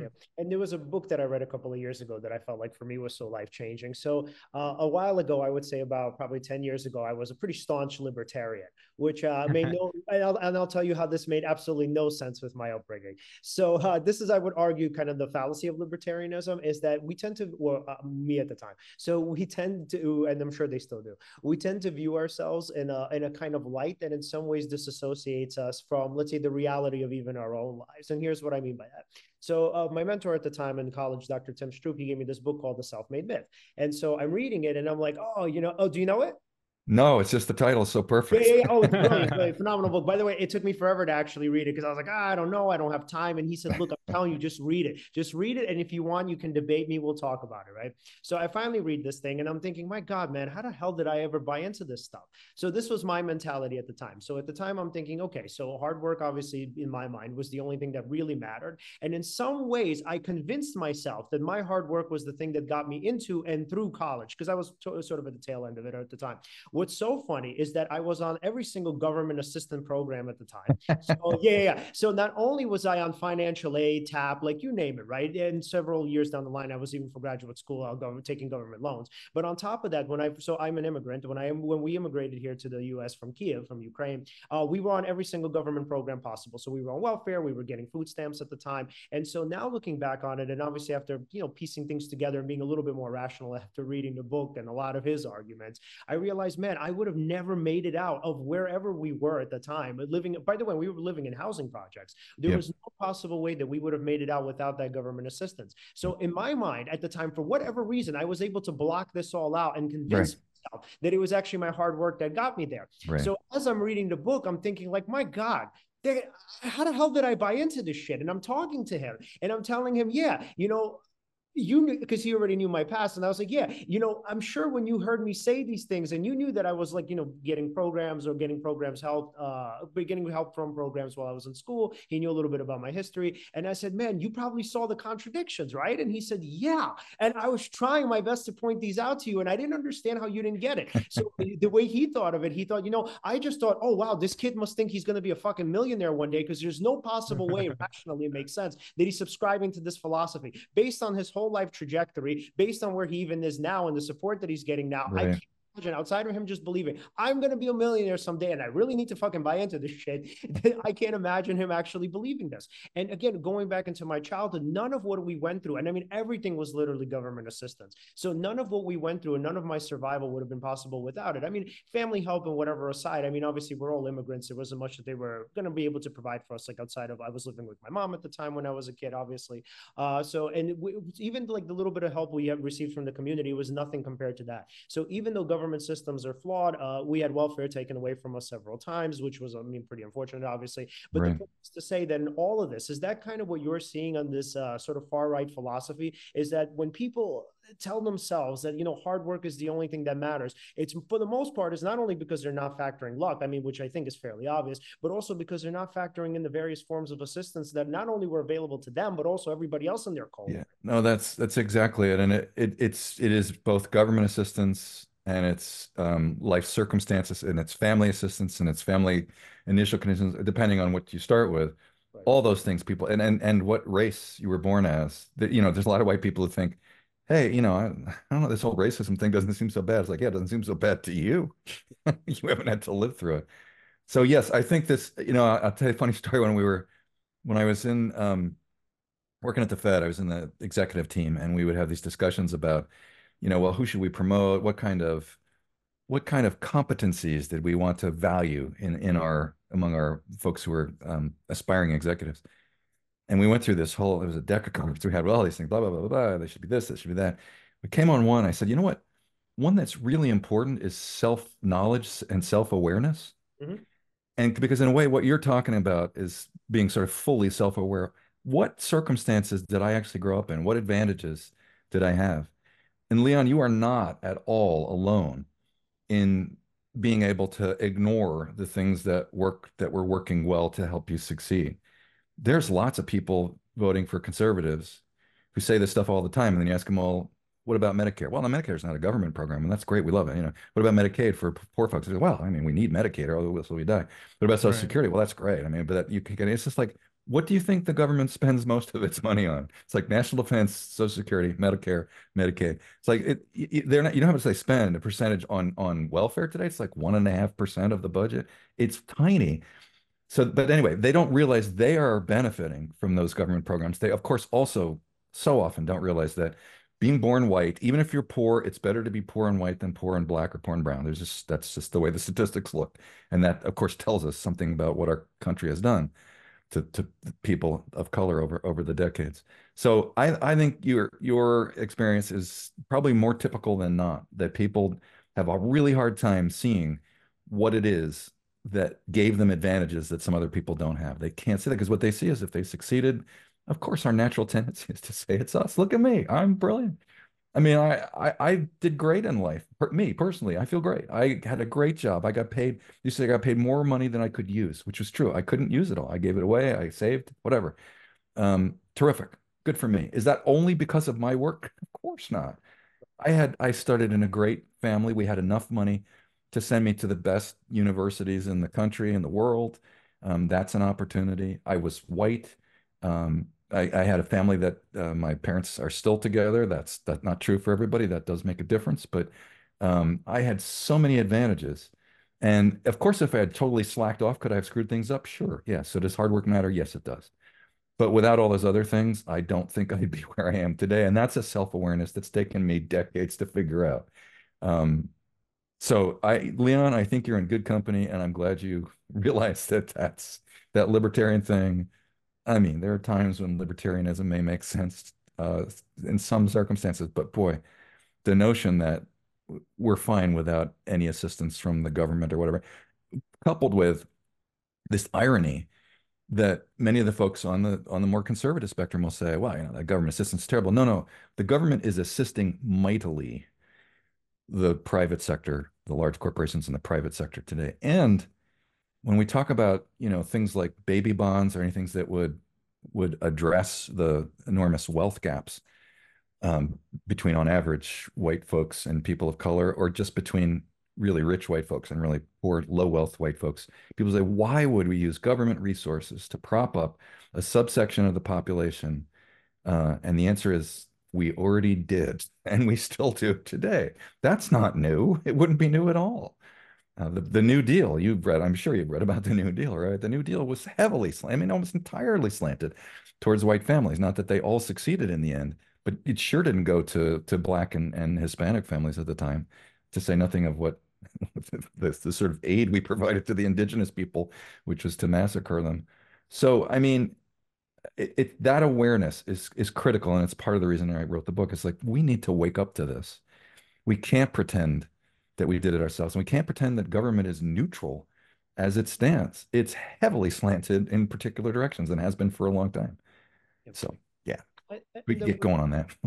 Yeah. Hmm. And there was a book that I read a couple of years ago that I felt like for me was so life changing. So uh, a while ago, I would say about probably 10 years ago, I was a pretty staunch libertarian, which uh, made (laughs) no, and I'll, and I'll, tell you how this made absolutely no sense with my upbringing. So uh, this is, I would argue, kind of the fallacy of libertarianism is that we tend to, well, uh, me at the time. So we tend to, and I'm sure they still do, we tend to view ourselves in a, in a kind of light that in some ways disassociates us from, let's say, the reality of even our own lives. And here's what I mean by that. So uh, my mentor at the time in college, Dr. Tim Stroop, he gave me this book called The Self-Made Myth. And so I'm reading it and I'm like, oh, you know, oh, do you know it? No, it's just the title is so perfect. Yeah, yeah, yeah. Oh, it's (laughs) brilliant, brilliant, phenomenal book. By the way, it took me forever to actually read it because I was like, ah, I don't know, I don't have time. And he said, Look, I'm telling you, just read it. Just read it. And if you want, you can debate me. We'll talk about it. Right. So I finally read this thing and I'm thinking, my God, man, how the hell did I ever buy into this stuff? So this was my mentality at the time. So at the time, I'm thinking, okay, so hard work, obviously, in my mind, was the only thing that really mattered. And in some ways, I convinced myself that my hard work was the thing that got me into and through college because I was sort of at the tail end of it at the time. What's so funny is that I was on every single government assistant program at the time. So (laughs) yeah, yeah. So not only was I on financial aid, TAP, like you name it, right? And several years down the line, I was even for graduate school, I'll go taking government loans. But on top of that, when I so I'm an immigrant. When I when we immigrated here to the U.S. from Kiev, from Ukraine, uh, we were on every single government program possible. So we were on welfare, we were getting food stamps at the time. And so now looking back on it, and obviously after you know piecing things together and being a little bit more rational after reading the book and a lot of his arguments, I realized, man, I would have never never made it out of wherever we were at the time. Living, by the way, we were living in housing projects. There yep. was no possible way that we would have made it out without that government assistance. So, in my mind, at the time, for whatever reason, I was able to block this all out and convince. Right that it was actually my hard work that got me there. Right. So as I'm reading the book, I'm thinking like, my God, they, how the hell did I buy into this shit? And I'm talking to him and I'm telling him, yeah, you know, you knew because he already knew my past and i was like yeah you know i'm sure when you heard me say these things and you knew that i was like you know getting programs or getting programs help uh getting help from programs while i was in school he knew a little bit about my history and i said man you probably saw the contradictions right? And he said yeah and i was trying my best to point these out to you and i didn't understand how you didn't get it. So (laughs) the way he thought of it he thought you know i just thought oh wow this kid must think he's going to be a fucking millionaire one day because there's no possible way (laughs) rationally it makes sense that he's subscribing to this philosophy based on his whole whole life trajectory based on where he even is now and the support that he's getting now. Right. I can't imagine outside of him just believing I'm to be a millionaire someday and I really need to fucking buy into this shit. (laughs) I can't imagine him actually believing this. And again, going back into my childhood, none of what we went through, and I mean, everything was literally government assistance. So none of what we went through and none of my survival would have been possible without it. I mean, family help and whatever aside, I mean, obviously we're all immigrants. There wasn't much that they were to be able to provide for us, like outside of, I was living with my mom at the time when I was a kid, obviously. Uh, so, and we, even like the little bit of help we have received from the community was nothing compared to that. So even though government government systems are flawed. Uh, we had welfare taken away from us several times, which was, I mean, pretty unfortunate, obviously. But right. the point is to say that in all of this, is that kind of what you're seeing on this uh, sort of far right philosophy? Is that when people tell themselves that you know hard work is the only thing that matters it's for the most part is not only because they're not factoring luck i mean which i think is fairly obvious but also because they're not factoring in the various forms of assistance that not only were available to them but also everybody else in their call yeah no that's that's exactly it and it, it it's it is both government assistance and its um, life circumstances and its family assistance and its family initial conditions, depending on what you start with, right. all those things people and, and and what race you were born as. That you know, there's a lot of white people who think, hey, you know, I, I don't know, this whole racism thing doesn't seem so bad. It's like, yeah, it doesn't seem so bad to you. (laughs) you haven't had to live through it. So yes, I think this, you know, I'll tell you a funny (laughs) story when we were when I was in um, working at the Fed, I was in the executive team and we would have these discussions about you know, well, who should we promote? What kind of what kind of competencies did we want to value in in our among our folks who are um, aspiring executives? And we went through this whole. It was a deck of cards. We had well, all these things. Blah blah blah blah blah. They should be this. They should be that. We came on one. I said, you know what? One that's really important is self knowledge and self awareness. Mm-hmm. And because in a way, what you're talking about is being sort of fully self aware. What circumstances did I actually grow up in? What advantages did I have? And Leon, you are not at all alone in being able to ignore the things that work that were working well to help you succeed. There's lots of people voting for conservatives who say this stuff all the time, and then you ask them, "Well, what about Medicare?" Well, no, Medicare is not a government program, and that's great. We love it. You know, what about Medicaid for poor folks? Well, I mean, we need Medicaid, or else we die. What about Social right. Security? Well, that's great. I mean, but that you can. It's just like what do you think the government spends most of its money on? It's like national defense, Social Security, Medicare, Medicaid. It's like it, they're not. You don't have to say spend a percentage on on welfare today. It's like one and a half percent of the budget. It's tiny. So, but anyway, they don't realize they are benefiting from those government programs. They, of course, also so often don't realize that being born white, even if you're poor, it's better to be poor and white than poor and black or poor and brown. There's just that's just the way the statistics look, and that, of course, tells us something about what our country has done to, to people of color over over the decades. So I, I think your your experience is probably more typical than not that people have a really hard time seeing what it is that gave them advantages that some other people don't have. They can't see that because what they see is if they succeeded, of course, our natural (laughs) tendency is to say it's us. Look at me, I'm brilliant. I mean, I, I, I did great in life. Me personally, I feel great. I had a great job. I got paid. You say I got paid more money than I could use, which was true. I couldn't use it all. I gave it away. I saved whatever. Um, terrific. Good for me. Is that only because of my work? (laughs) Of course not. I had I started in a great family. We had enough money to send me to the best universities in the country and the world. Um, that's an opportunity. I was white. Um, I, I, had a family that uh, my parents are still together. That's that's not true for everybody. That does make a difference. But um, I had so many advantages. And of course, if I had totally slacked off, could I have screwed things up? Sure. Yeah. So does hard work matter? Yes, it does. But without all those other things, I don't think (laughs) I'd be where I am today. And that's a self-awareness that's taken me decades to figure out. Um, so I, Leon, I think you're in good company, and I'm glad you (laughs) realized that that's that libertarian thing I mean, there are times when libertarianism may make sense uh, in some circumstances, but boy, the notion that we're fine without any assistance from the government or whatever, coupled with this irony that many of the folks on the on the more conservative spectrum will say, well, you know, that government assistance is terrible. No, no, the government is assisting mightily the private sector, the large corporations in the private sector today. And when we talk about, you know, things like baby bonds or any things that would would address the enormous wealth gaps um, between, on average, white folks and people of color, or just between really rich white folks and really poor, low wealth white folks. People say, why would we use government resources to prop up a subsection of the population? Uh, and the answer is we already did, (laughs) and we still do today. That's not new. It wouldn't be new at all. Uh, the, the New Deal, you've read, I'm sure you've read about the New Deal, right? The New Deal was heavily slanted, I mean, almost entirely slanted towards white families. Not that they all succeeded in the end, but it sure didn't go to to black and, and Hispanic families at the time, to say nothing of what (laughs) the, the sort of aid we provided to the indigenous people, which was to massacre them. So, I mean, it, it, that awareness is is critical, and it's part of the reason I wrote the book. It's like we need to wake up to this. We can't pretend that we did it ourselves, and we can't pretend that government is neutral as it stands. It's heavily slanted in particular directions and has been for a long time. Yep. So, yeah, we can get going on that. (laughs)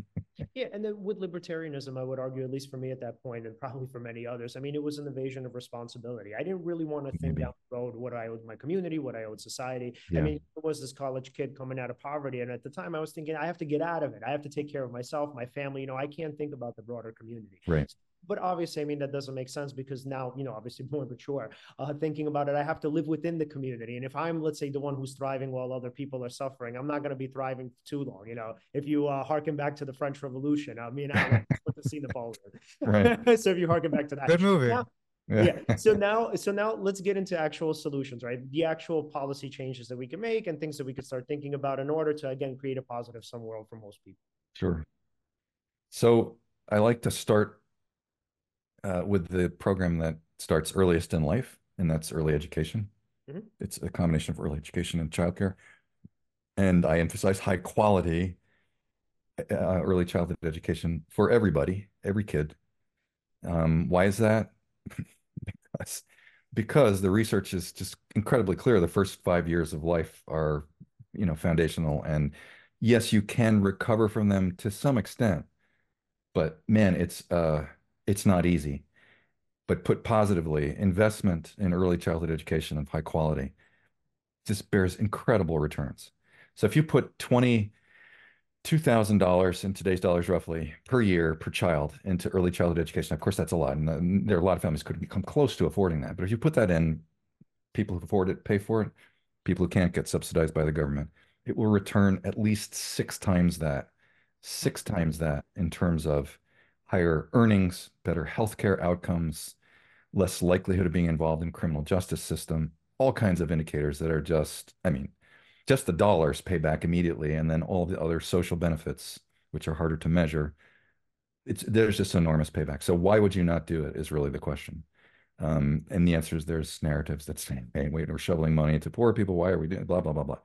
Yeah, and then with libertarianism, I would argue, at least for me at that point, and probably for many others, I mean, it was an evasion of responsibility. I didn't really want to think Maybe. down the road what I owed my community, what I owed society. Yeah. I mean, it was this college kid coming out of poverty, and at the time, I was thinking, I have to get out of it. I have to take care of myself, my family. You know, I can't think about the broader community. Right but obviously, I mean, that doesn't make sense because now, you know, obviously (laughs) more mature, uh, thinking about it, I have to live within the community. And if I'm, let's say, the one who's thriving while other people are suffering, I'm not going to be thriving too long. You know, if you uh, harken back to the French Revolution, I mean, (laughs) I put the scene Napoleon. Right. (laughs) so if you harken back to that, good movie. Now, yeah. yeah. So now, so now let's get into actual solutions, right? The actual policy changes that we can make and things that we could start thinking about in order to again create a positive sum world for most people. Sure. So I like to start uh, with the program that starts earliest in life, and that's early education. Mm -hmm. It's a combination of early education and childcare. And I emphasize high quality uh, early childhood education for everybody, every kid. Um, why is that? (laughs) because, because the research is just incredibly clear. The first five years of life are, you know, foundational. And yes, you can recover from them to some extent, but man, it's uh it's not easy. But put positively, investment in early childhood education of high quality just bears incredible returns. So if you put twenty two thousand dollars in today's dollars roughly per year per child into early childhood education, of course that's a lot, and uh, there are a lot of families couldn't come close to affording that. But if you put that in, people who afford it pay for it. People who can't get subsidized by the government, it will return at least six times that, six times that in terms of higher earnings, better healthcare outcomes, less likelihood of being involved in criminal justice system, all kinds of indicators that are just, I mean, just the dollars pay back immediately, and then all the other social benefits, which are harder to measure. It's there's just enormous payback. So why would you not do it? Is really the question. Um, and the answer is there's narratives that say, "Hey, wait, we're shoveling money into poor people. Why are we doing blah blah blah blah."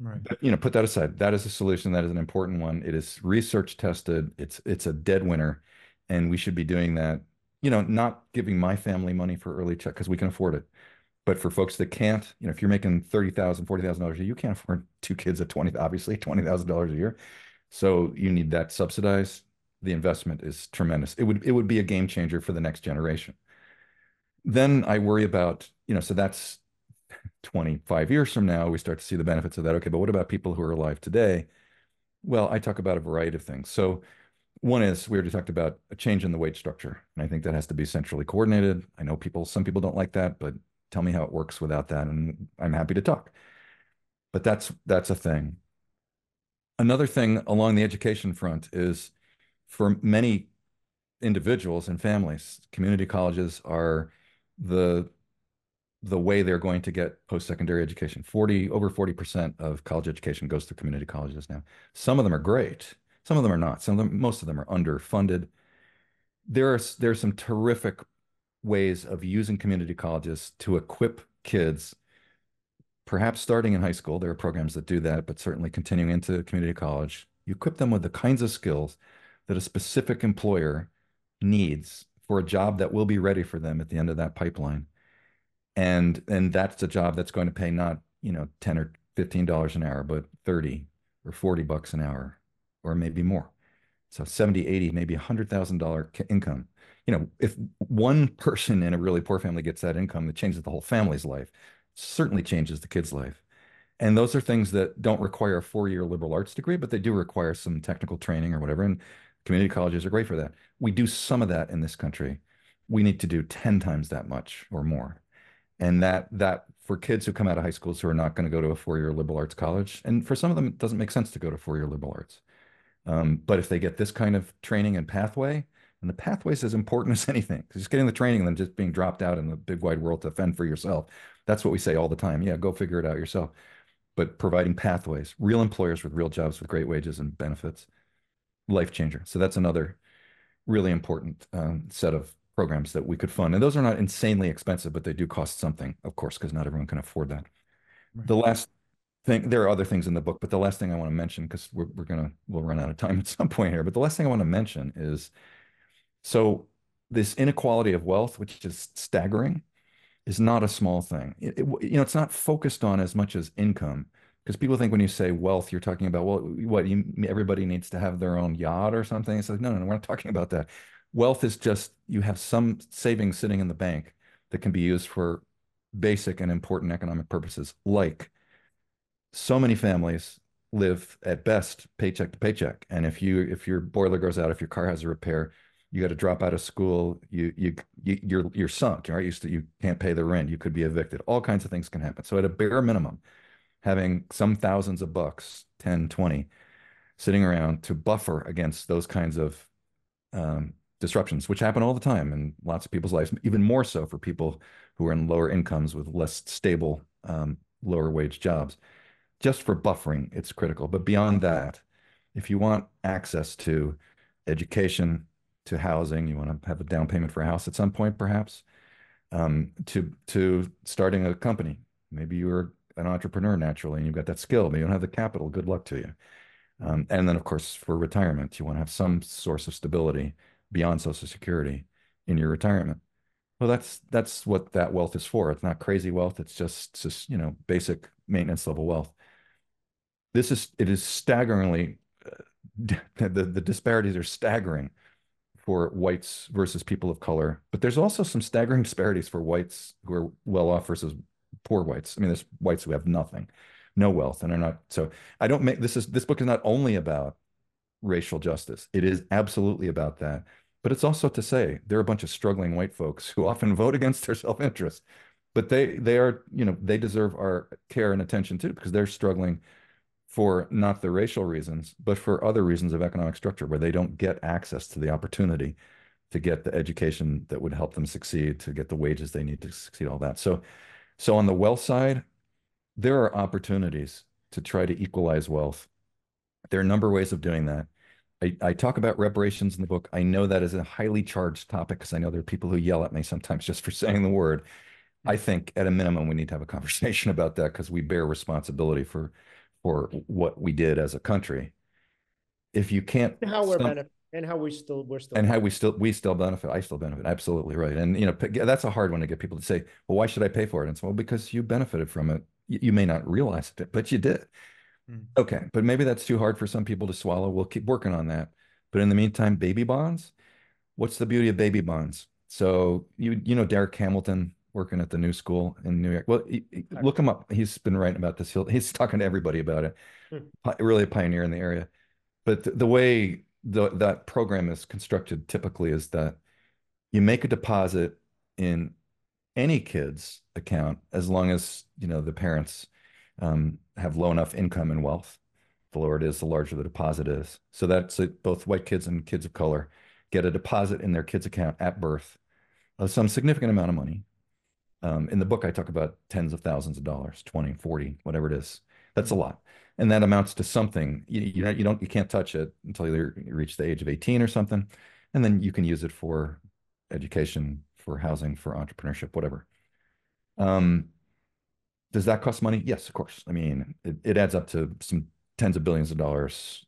Right. But, you know, put that aside. That is a solution. That is an important one. It is research tested. It's it's a dead winner, and we should be doing that. You know, not giving my family money for early check because we can afford it. But for folks that can't, you know, if you're making thirty thousand, forty thousand dollars a year, you can't afford two kids at twenty, obviously twenty thousand dollars a year. So you need that subsidized. The investment is tremendous. It would it would be a game changer for the next generation. Then I worry about, you know, so that's 25 years from now, we start to see the benefits of that. Okay, but what about people who are alive today? Well, I talk about a variety of things. So one is we already talked about a change in the wage structure. And I think that has to be centrally coordinated. I know people, some people don't like that, but tell me how it works without that. And I'm happy to talk. But that's that's a thing. Another thing along the education front is for many individuals and families, community colleges are the the way they're going to get post-secondary education. 40 over 40% of college education goes through community colleges now. Some of them are great. Some of them are not. Some of them, most of them are underfunded. There are there are some terrific ways of using community colleges to equip kids, perhaps starting in high school. There are programs that do that, but certainly continuing into community college. You equip them with the kinds of skills that a specific employer needs for a job that will be ready for them at the end of that pipeline and and that's a job that's going to pay not you know 10 or $15 an hour, but 30 or 40 bucks an hour, or maybe more. So 70, 80, maybe $100,000 income. You know, if one (laughs) person in a really poor family gets that income, it changes the whole family's life. Certainly changes the kid's life. And those are things that don't require a four-year liberal arts degree, but they do require some technical training or whatever. And community colleges are great for that. We do some of that in this country. We need to do 10 times that much or more. And that that for kids who come out of high schools who are not going to go to a four-year liberal arts college, and for some of them, it doesn't make sense to go to four-year liberal arts. Um, but if they get this kind of training and pathway, and the pathway is as important (laughs) as anything, just getting the training and then just being dropped out in the big wide world to fend for yourself. That's what we say all the time. Yeah, go figure it out yourself. But providing pathways, real employers with real jobs with great wages and benefits, life changer. So that's another really important um, set of programs that we could fund. And those are not insanely expensive, but they do cost something, of course, because not everyone can afford that. Right. The last thing, there are other things in the book, but the last thing I want to mention, because we're, we're going to, we'll run out of time (laughs) at some point here, but the last thing I want to mention is, so this inequality of wealth, which is staggering, is not a small thing. It, it, you know, it's not focused on as much as income because people think when you say wealth, you're talking about, well, what you, everybody needs to have their own yacht or something. It's like, no, no, no, we're not talking about that. Wealth is just you have some savings sitting in the bank that can be used for basic and important economic purposes, like so many families live at best paycheck to paycheck. And if you if your boiler goes out, if your car has a repair, you got to drop out of school. You you, you you're you're sunk. Right? You you can't pay the rent. You could be evicted. All kinds of things can happen. So at a bare minimum, having some thousands of bucks, 10, 20, sitting around to buffer against those kinds of um, disruptions, which happen all the time in lots of people's lives, even more so for people who are in lower incomes with less stable, um, lower wage jobs. Just for buffering, it's critical. But beyond that, if you want access to education, to housing, you want to have a down payment for a house at some point, perhaps, um, to to starting a company. Maybe you're an entrepreneur naturally and you've got that skill, but you don't have the capital. Good luck to you. Um, and then, of course, for retirement, you want to have some source of stability beyond Social Security in your retirement. Well, that's that's what that wealth is for. It's not crazy wealth. It's just just you know basic maintenance level wealth. This is it is staggeringly uh, (laughs) the the disparities are staggering for whites versus people of color, but there's also some staggering disparities for whites who are well off versus poor whites. I mean, there's whites who have nothing, no wealth, and are not. So I don't make this is this book is not only about racial justice. It is absolutely about that. But it's also to say there are a bunch of struggling white folks who (laughs) often vote against their self-interest. But they they are, you know, they deserve our care and attention too, because they're struggling for not the racial reasons, but for other reasons of economic structure where they don't get access to the opportunity to get the education that would help them succeed, to get the wages they need to succeed, all that. So so on the wealth side, there are opportunities to try to equalize wealth there are a number of ways of doing that. I, I talk about reparations in the book. I know that is a highly charged topic because I know there are people who yell at me sometimes just for (laughs) saying the word. I mm-hmm. think at a minimum we need to have a conversation (laughs) about that because we bear responsibility for for what we did as a country. If you can't and how we're benefit and how we still we're still and how we still we still benefit. I still benefit. Absolutely right. And you know that's a hard one to get people to say. Well, why should I pay for it? And it's well because you benefited from it. You, you may not realize it, but you did. Mm. Okay, but maybe that's too hard for some people to swallow. We'll keep working on that. But in the meantime, baby bonds. What's the beauty of baby bonds? So you you know Darrick Hamilton working at the New School in New York. Well, he, look him up. He's been writing about this. He'll, he's (laughs) talking to everybody about it. Hmm. Really a pioneer in the area. But the, the way the, that program is constructed typically is that you make a deposit in any kid's account as long as you know the parents um, have low enough income and wealth. The lower it is, the larger the deposit is. So that's it, both white kids and kids of color get a deposit in their kids' account at birth of some significant amount of money. Um, in the book, I talk about tens of thousands of dollars, 20, 40, whatever it is. That's a lot. And that amounts to something. You, you, know, you don't, you can't touch it until you reach the age of 18 or something. And then you can use it for education, for housing, for entrepreneurship, whatever. Um, does that cost money? Yes, of course. I mean, it, it adds up to some tens of billions of dollars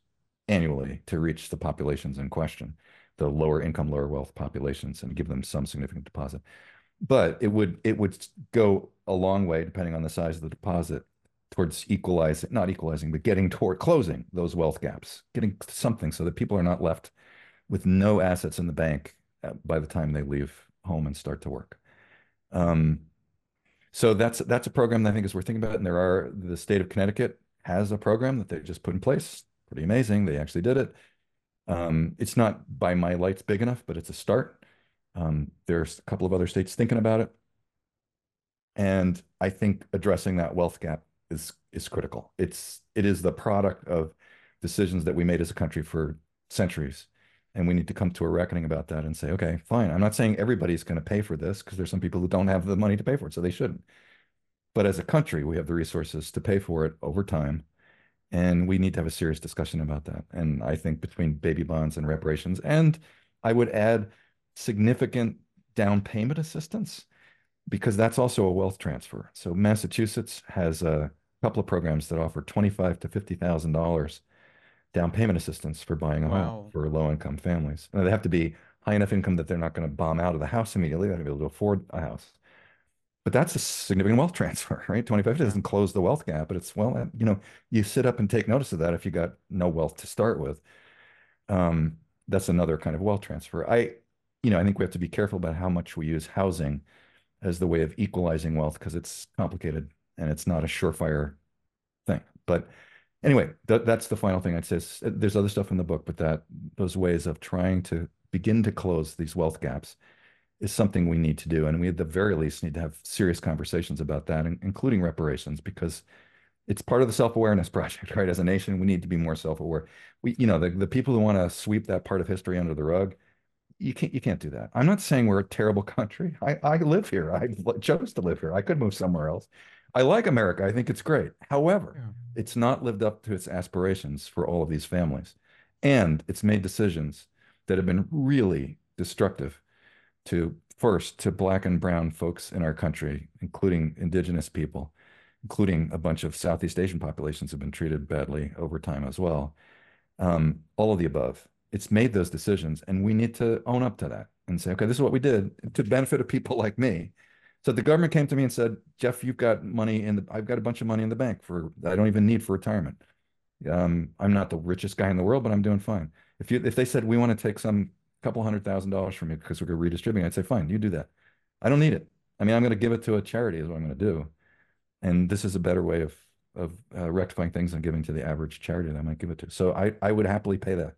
annually to reach the populations in question, the lower income, lower wealth populations, and give them some significant deposit. But it would it would go a long way, depending on the size of the deposit, towards equalizing, not equalizing, but getting toward closing those wealth gaps, getting something so that people are not left with no assets in the bank uh, by the time they leave home and start to work. Um, so that's that's a program that I think is worth thinking about. And there are the state of Connecticut has a program that they just put in place. Pretty amazing. They actually did it. Um, it's not by my lights big enough, but it's a start. Um, there's a couple of other states thinking about it. And I think addressing that wealth gap is is critical. It's it is the product of decisions that we made as a country for centuries. And we need to come to a reckoning about that and say, okay, fine. I'm not saying everybody's going to pay for this because there's some people who don't have the money to pay for it, so they shouldn't. But as a country, we have the resources to pay for it over time. And we need to have a serious discussion about that. And I think between baby bonds and reparations, and I would add significant down payment assistance because that's also a wealth transfer. So Massachusetts has a couple of programs that offer twenty-five to fifty thousand dollars down payment assistance for buying a Wow. home for low-income families. Now they have to be high enough income that they're not going to bomb out of the house immediately. They have to be able to afford a house. But that's a significant wealth (laughs) transfer, right? 25 doesn't close the wealth gap, but it's well, uh, you know, you sit up and take notice of that if you got no wealth to start with. Um, that's another kind of wealth transfer. I, you know, I think we have to be careful about how much we use housing as the way of equalizing wealth because it's complicated and it's not a surefire thing. But anyway, th that's the final thing I'd say. uh, There's other stuff in the book, but that those ways of trying to begin to close these wealth gaps is something we need to do, and we at the very least need to have serious conversations about that, including reparations, because it's part of the self-awareness (laughs) project, right? As a nation, we need to be more self-aware. We, you know, the the people who want to sweep that part of history under the rug, you can't you can't do that. I'm not saying we're a terrible (laughs) country. I I live here. I chose to live here. I could move somewhere else. I like America. I think it's great. However, Yeah. it's not lived up to its aspirations for all of these families. And it's made decisions that have been really destructive to first to black and brown folks in our country, including indigenous people, including a bunch of Southeast Asian populations have been treated badly over time as well. Um, all of the above. It's made those decisions, and we need to own up to that and say, okay, this is what we did to benefit of people like me. So the government came to me and said, Jeff, you've got money in the, I've got a bunch of money in the bank for, I don't even need for retirement. Um, I'm not the richest guy in the world, but I'm doing fine. If you, if they said, we want to take some couple hundred thousand dollars from you because we're going to redistribute, I'd say, fine, you do that. I don't need it. I mean, I'm going to give it to a charity is what I'm going to do. And this is a better way of, of uh, rectifying things than giving to the average charity that I might give it to. So I, I would happily pay that.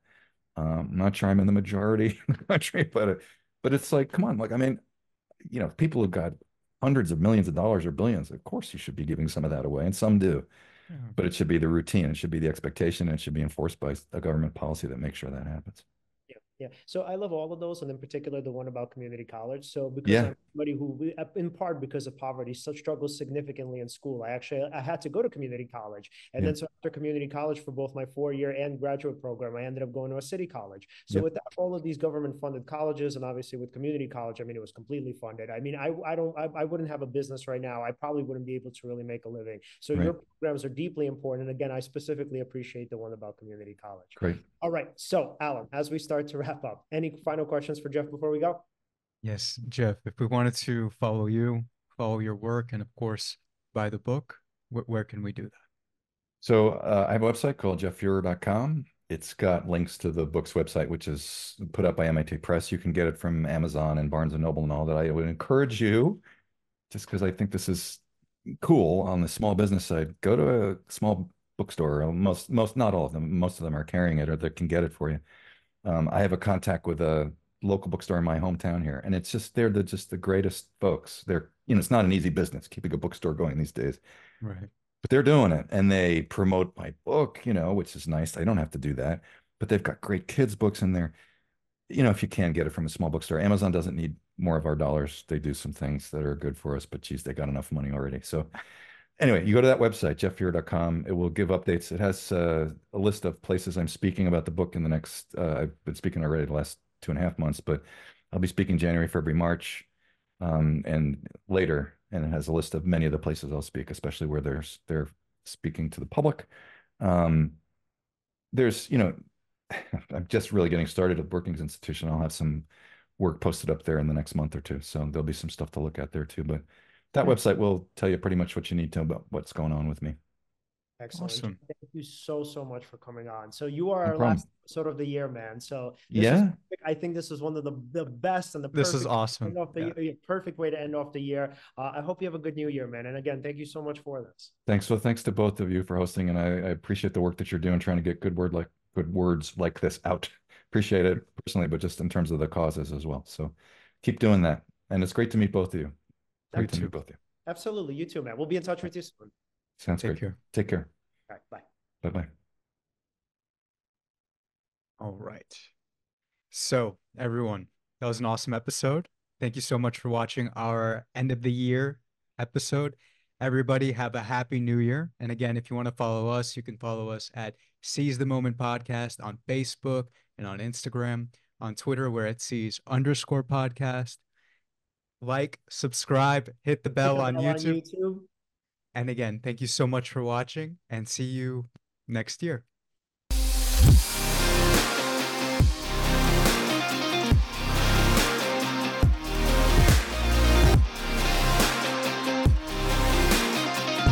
Um, I'm not sure I'm in the majority (laughs) in the country, but, but it's like, come on, like, I mean, you know, people who've got hundreds of millions of dollars or billions, of course you should be giving some of that away, and some do. Yeah. But it should be the routine, it should be the expectation, and it should be enforced by a government policy that makes sure that happens. Yeah. So I love all of those, and in particular the one about community college. So because Yeah. I'm somebody who, uh, in part because of poverty, so struggles significantly in school. I actually I had to go to community college, and Yeah. then so after community college for both my four year and graduate program, I ended up going to a city college. So Yeah. without all of these government funded colleges, and obviously with community college, I mean it was completely funded. I mean I I don't I, I wouldn't have a business right now. I probably wouldn't be able to really make a living. So Right. your programs are deeply important, and again, I specifically appreciate the one about community college. Great. All right. So, Alan, as we start to wrap up, any final questions for Jeff before we go? Yes, Jeff, if we wanted to follow you, follow your work, and of course, buy the book, wh- where can we do that? So uh, I have a website called jefffuhrer.com. It's got links to the book's website, which is put up by MIT Press. You can get it from Amazon and Barnes and Noble and all that. I would encourage you, just because I think this is cool on the small business side, go to a small bookstore. Most, most, not all of them, most of them are carrying it or they can get it for you. Um, I have a contact with a local bookstore in my hometown here, and it's just they're the just the greatest folks. They're you know it's not an easy business keeping a bookstore going these days Right. but they're doing it and they promote my book, you know, which is nice. I don't have to do that, but they've got great kids' books in there. You know, if you can get it from a small bookstore, Amazon doesn't need more of our dollars. They do some things that are good for us, but geez, they got enough money already. So, anyway, you go to that website, jefffuhrer.com. It will give updates. It has uh, a list of places I'm speaking about the book in the next, uh, I've been speaking already the last two and a half months, but I'll be speaking January, February, March, um, and later. And it has a list of many of the places I'll speak, especially where there's they're speaking to the public. Um, there's, you know, (laughs) I'm just really getting started at Brookings Institution. I'll have some work posted up there in the next month or two. So there'll be some stuff to look at there too. But that website will tell you pretty much what you need to know about what's going on with me. Excellent. Awesome. Thank you so, so much for coming on. So you are No our problem. last episode of the year, man. So this is Yeah. perfect. I think this is one of the, the best and the This is perfect awesome. end off the Yeah. year- perfect way to end off the year. Uh, I hope you have a good new year, man. And again, thank you so much for this. Thanks. Well, thanks to both of you for hosting, and I, I appreciate the work that you're doing, trying to get good word like good words like this out. (laughs) Appreciate it personally, but just in terms of the causes as well. So keep doing that. And it's great to meet both of you. Great to too. meet both of you. Absolutely. You too, man. We'll be in touch with you soon. Sounds Take great. care. Take care. All right. Bye. Bye bye. All right. So, everyone, that was an awesome episode. Thank you so much for watching our end of the year episode. Everybody, have a happy new year. And again, if you want to follow us, you can follow us at Seize the Moment Podcast on Facebook and on Instagram. On Twitter, we're at Seize underscore podcast. Like, subscribe, hit the bell on Bell YouTube. YouTube. And again, thank you so much for watching and see you next year.